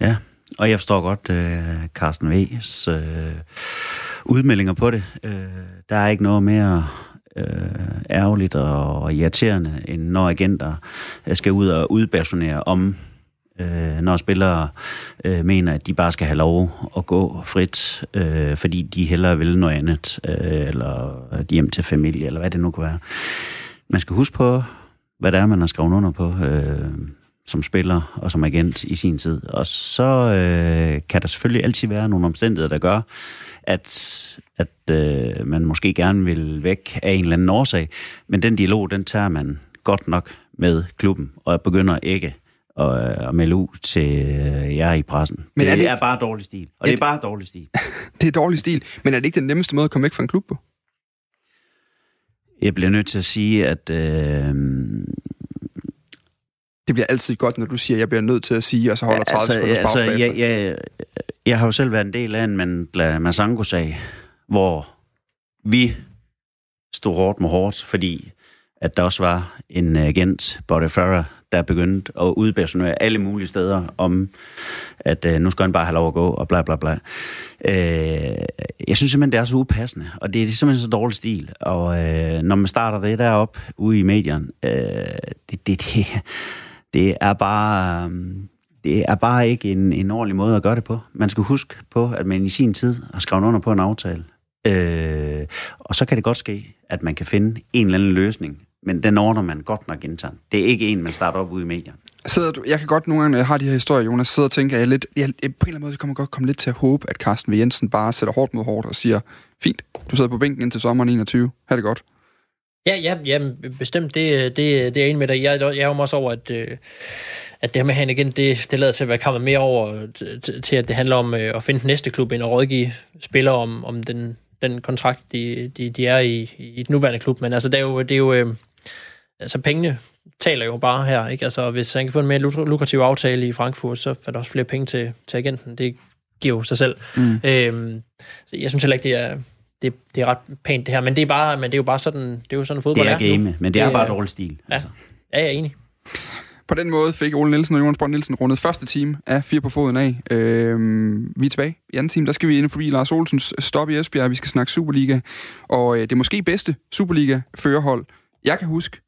Ja, og jeg forstår godt uh, Carsten V's uh, øh, udmeldinger på det. Uh, der er ikke noget mere uh, ærgerligt og irriterende, end når agenter skal ud og udpersonere om øh, når spillere øh, mener, at de bare skal have lov at gå frit, øh, fordi de hellere vil noget andet, øh, eller hjem til familie, eller hvad det nu kan være. Man skal huske på, hvad det er, man har skrevet under på øh, som spiller og som agent i sin tid. Og så øh, kan der selvfølgelig altid være nogle omstændigheder, der gør, at, at øh, man måske gerne vil væk af en eller anden årsag. Men den dialog, den tager man godt nok med klubben, og begynder ikke at, at melde ud til øh, jer i pressen. Men det, er, det er bare dårlig stil. Og det er bare dårlig stil. det er dårlig stil, men er det ikke den nemmeste måde at komme væk fra en klub på? jeg bliver nødt til at sige, at øh, Det bliver altid godt, når du siger, at jeg bliver nødt til at sige, og så holder 30 altså, sekunders altså, jeg, jeg, jeg har jo selv været en del af en Mandla Masango-sag, hvor vi stod hårdt med hårdt, fordi at der også var en agent, Bobby Farah, der begyndte at udpersonere alle mulige steder om, at øh, nu skal han bare have lov at gå, og bla bla bla. Øh, jeg synes simpelthen, det er så upassende, og det er simpelthen så dårlig stil. Og øh, når man starter det derop ude i medierne, øh, det, det, det, det er bare... Øh, det er bare ikke en, en ordentlig måde at gøre det på. Man skal huske på, at man i sin tid har skrevet under på en aftale. Øh, og så kan det godt ske, at man kan finde en eller anden løsning, men den ordner man godt nok internt. Det er ikke en, man starter op ude i medierne. Sidder du, jeg kan godt nogle gange, når jeg har de her historier, Jonas, sidder og tænker, at jeg, lidt, jeg, på en eller anden måde kommer godt komme lidt til at håbe, at Carsten V. Jensen bare sætter hårdt mod hårdt og siger, fint, du sidder på bænken indtil sommeren 21, ha' det godt. Ja, ja, ja bestemt. Det, det, det er jeg enig med dig. Jeg, jeg er jo også over, at, øh, at det her med han igen, det, det lader til at være kommet mere over til, at det handler om øh, at finde den næste klub ind og rådgive spillere om, om den, den kontrakt, de, de, de er i, i den nuværende klub. Men altså, det er jo, det er jo øh, altså pengene taler jo bare her, ikke? Altså, hvis han kan få en mere lukrativ aftale i Frankfurt, så er der også flere penge til, til agenten. Det giver jo sig selv. Mm. Øhm, så jeg synes heller ikke, det er, det, det er ret pænt det her, men det er, bare, men det er jo bare sådan, det er jo sådan fodbold Det er game, nu. men det, det er bare dårlig stil. Ja, Altså. ja jeg er enig. På den måde fik Ole Nielsen og Jonas Brønd Nielsen rundet første time af Fire på foden af. Øhm, vi er tilbage i anden time. Der skal vi ind forbi Lars Olsens stop i Esbjerg. Vi skal snakke Superliga. Og øh, det er måske bedste Superliga-førerhold, jeg kan huske.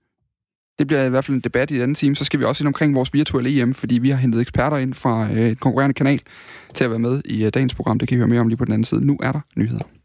Det bliver i hvert fald en debat i den anden time. Så skal vi også ind omkring vores virtuelle EM, fordi vi har hentet eksperter ind fra øh, et konkurrerende kanal til at være med i øh, dagens program. Det kan vi høre mere om lige på den anden side. Nu er der nyheder.